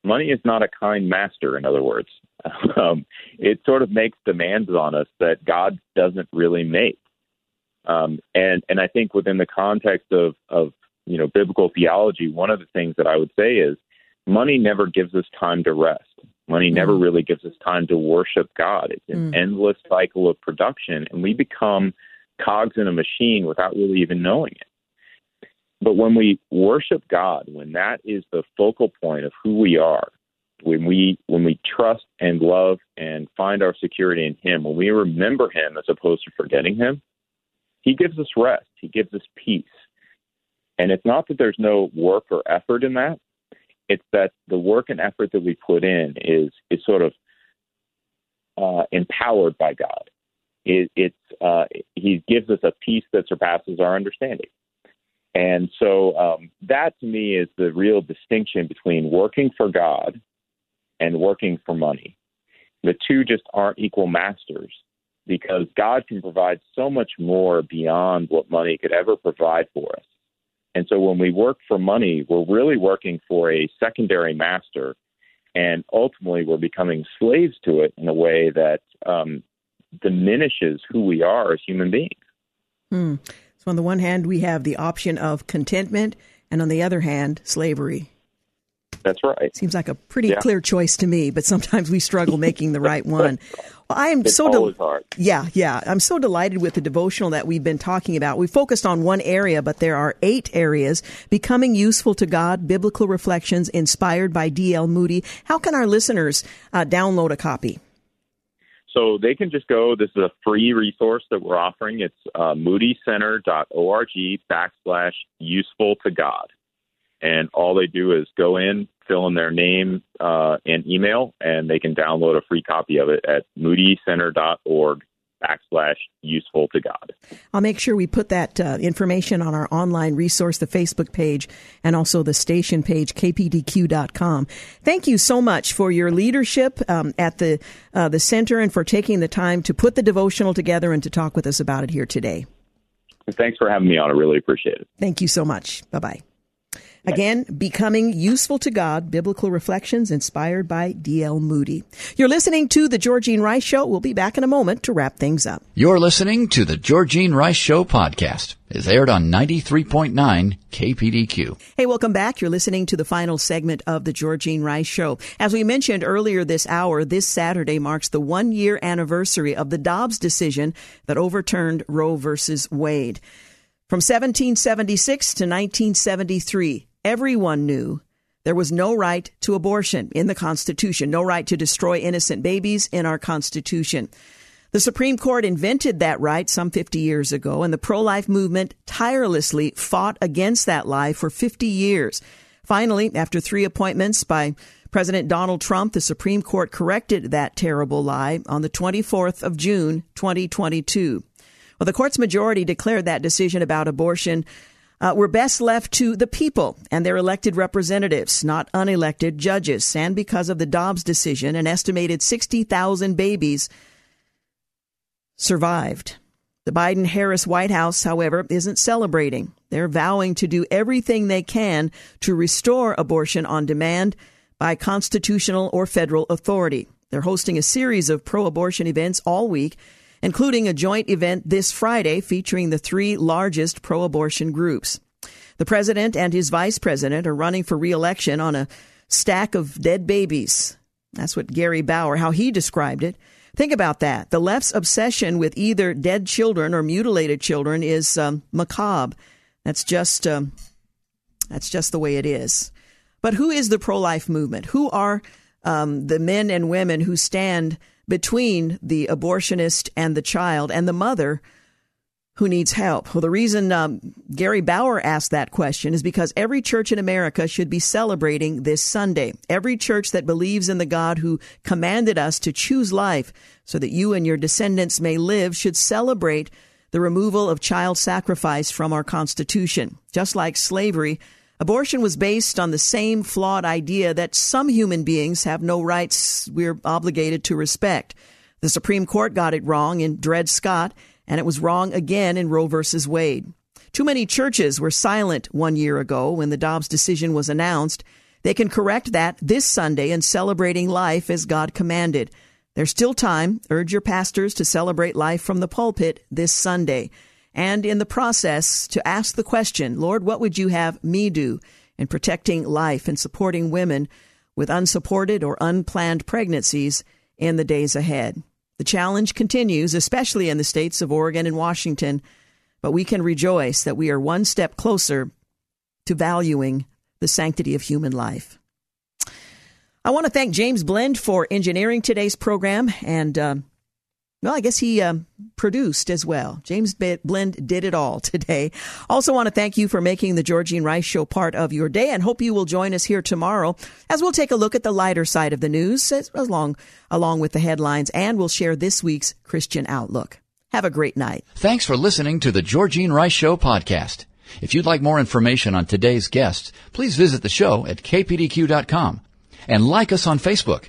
Speaker 4: Money is not a kind master, in other words. Um, it sort of makes demands on us that God doesn't really make. Um, and and I think within the context of of you know biblical theology, one of the things that I would say is money never gives us time to rest. Money never really gives us time to worship God. It's an mm. endless cycle of production, and we become cogs in a machine without really even knowing it. But when we worship God, when that is the focal point of who we are, when we when we trust and love and find our security in him, when we remember him as opposed to forgetting him, he gives us rest. He gives us peace. And it's not that there's no work or effort in that. It's that the work and effort that we put in is is sort of uh, empowered by God it, it's uh, he gives us a peace that surpasses our understanding. And so um, that to me is the real distinction between working for God and working for money. The two just aren't equal masters because God can provide so much more beyond what money could ever provide for us. And so when we work for money, we're really working for a secondary master, and ultimately we're becoming slaves to it in a way that um, diminishes who we are as human beings.
Speaker 2: Hmm. So, on the one hand, we have the option of contentment, and on the other hand, slavery.
Speaker 4: That's right.
Speaker 2: Seems like a pretty yeah. clear choice to me, but sometimes we struggle making the right one. Well, I am
Speaker 4: it's
Speaker 2: so
Speaker 4: del- hard.
Speaker 2: Yeah, yeah. I'm so delighted with the devotional that we've been talking about. We focused on one area, but there are eight areas. Becoming useful to God, biblical reflections inspired by D.L. Moody. How can our listeners uh, download a copy?
Speaker 4: So they can just go. This is a free resource that we're offering. It's uh, moodycenter.org backslash useful to God. And all they do is go in, fill in their name uh, and email, and they can download a free copy of it at moodycenter.org backslash useful to God.
Speaker 2: I'll make sure we put that uh, information on our online resource, the Facebook page, and also the station page, kpdq.com. Thank you so much for your leadership um, at the uh, the center and for taking the time to put the devotional together and to talk with us about it here today.
Speaker 4: Thanks for having me on. I really appreciate it.
Speaker 2: Thank you so much. Bye bye. Again, Becoming Useful to God, Biblical Reflections inspired by D.L. Moody. You're listening to The Georgene Rice Show. We'll be back in a moment to wrap things up.
Speaker 1: You're listening to The Georgene Rice Show podcast. It's aired on 93.9 KPDQ.
Speaker 2: Hey, welcome back. You're listening to the final segment of The Georgine Rice Show. As we mentioned earlier this hour, this Saturday marks the one year anniversary of the Dobbs decision that overturned Roe versus Wade. From 1776 to 1973, everyone knew there was no right to abortion in the Constitution, no right to destroy innocent babies in our Constitution. The Supreme Court invented that right some 50 years ago, and the pro life movement tirelessly fought against that lie for 50 years. Finally, after three appointments by President Donald Trump, the Supreme Court corrected that terrible lie on the 24th of June, 2022. Well, the court's majority declared that decision about abortion uh, were best left to the people and their elected representatives, not unelected judges. And because of the Dobbs decision, an estimated 60,000 babies survived. The Biden Harris White House, however, isn't celebrating. They're vowing to do everything they can to restore abortion on demand by constitutional or federal authority. They're hosting a series of pro abortion events all week including a joint event this Friday featuring the three largest pro abortion groups. The president and his vice president are running for reelection on a stack of dead babies. That's what Gary Bauer, how he described it. Think about that. The left's obsession with either dead children or mutilated children is um, macabre. That's just um, that's just the way it is. But who is the pro-life movement? Who are um, the men and women who stand between the abortionist and the child and the mother who needs help? Well, the reason um, Gary Bauer asked that question is because every church in America should be celebrating this Sunday. Every church that believes in the God who commanded us to choose life so that you and your descendants may live should celebrate the removal of child sacrifice from our Constitution. Just like slavery, Abortion was based on the same flawed idea that some human beings have no rights we're obligated to respect. The Supreme Court got it wrong in Dred Scott, and it was wrong again in Roe v. Wade. Too many churches were silent one year ago when the Dobbs decision was announced. They can correct that this Sunday in celebrating life as God commanded. There's still time. Urge your pastors to celebrate life from the pulpit this Sunday and in the process to ask the question, Lord, what would you have me do in protecting life and supporting women with unsupported or unplanned pregnancies in the days ahead? The challenge continues, especially in the states of Oregon and Washington, but we can rejoice that we are one step closer to valuing the sanctity of human life. I want to thank James Blend for engineering today's program and uh, well, I guess he um, produced as well. James Blend did it all today. Also, want to thank you for making the Georgene Rice Show part of your day, and hope you will join us here tomorrow as we'll take a look at the lighter side of the news, as, along along with the headlines, and we'll share this week's Christian outlook. Have a great night.
Speaker 1: Thanks for listening to the Georgene Rice Show podcast. If you'd like more information on today's guests, please visit the show at kpdq.com and like us on Facebook.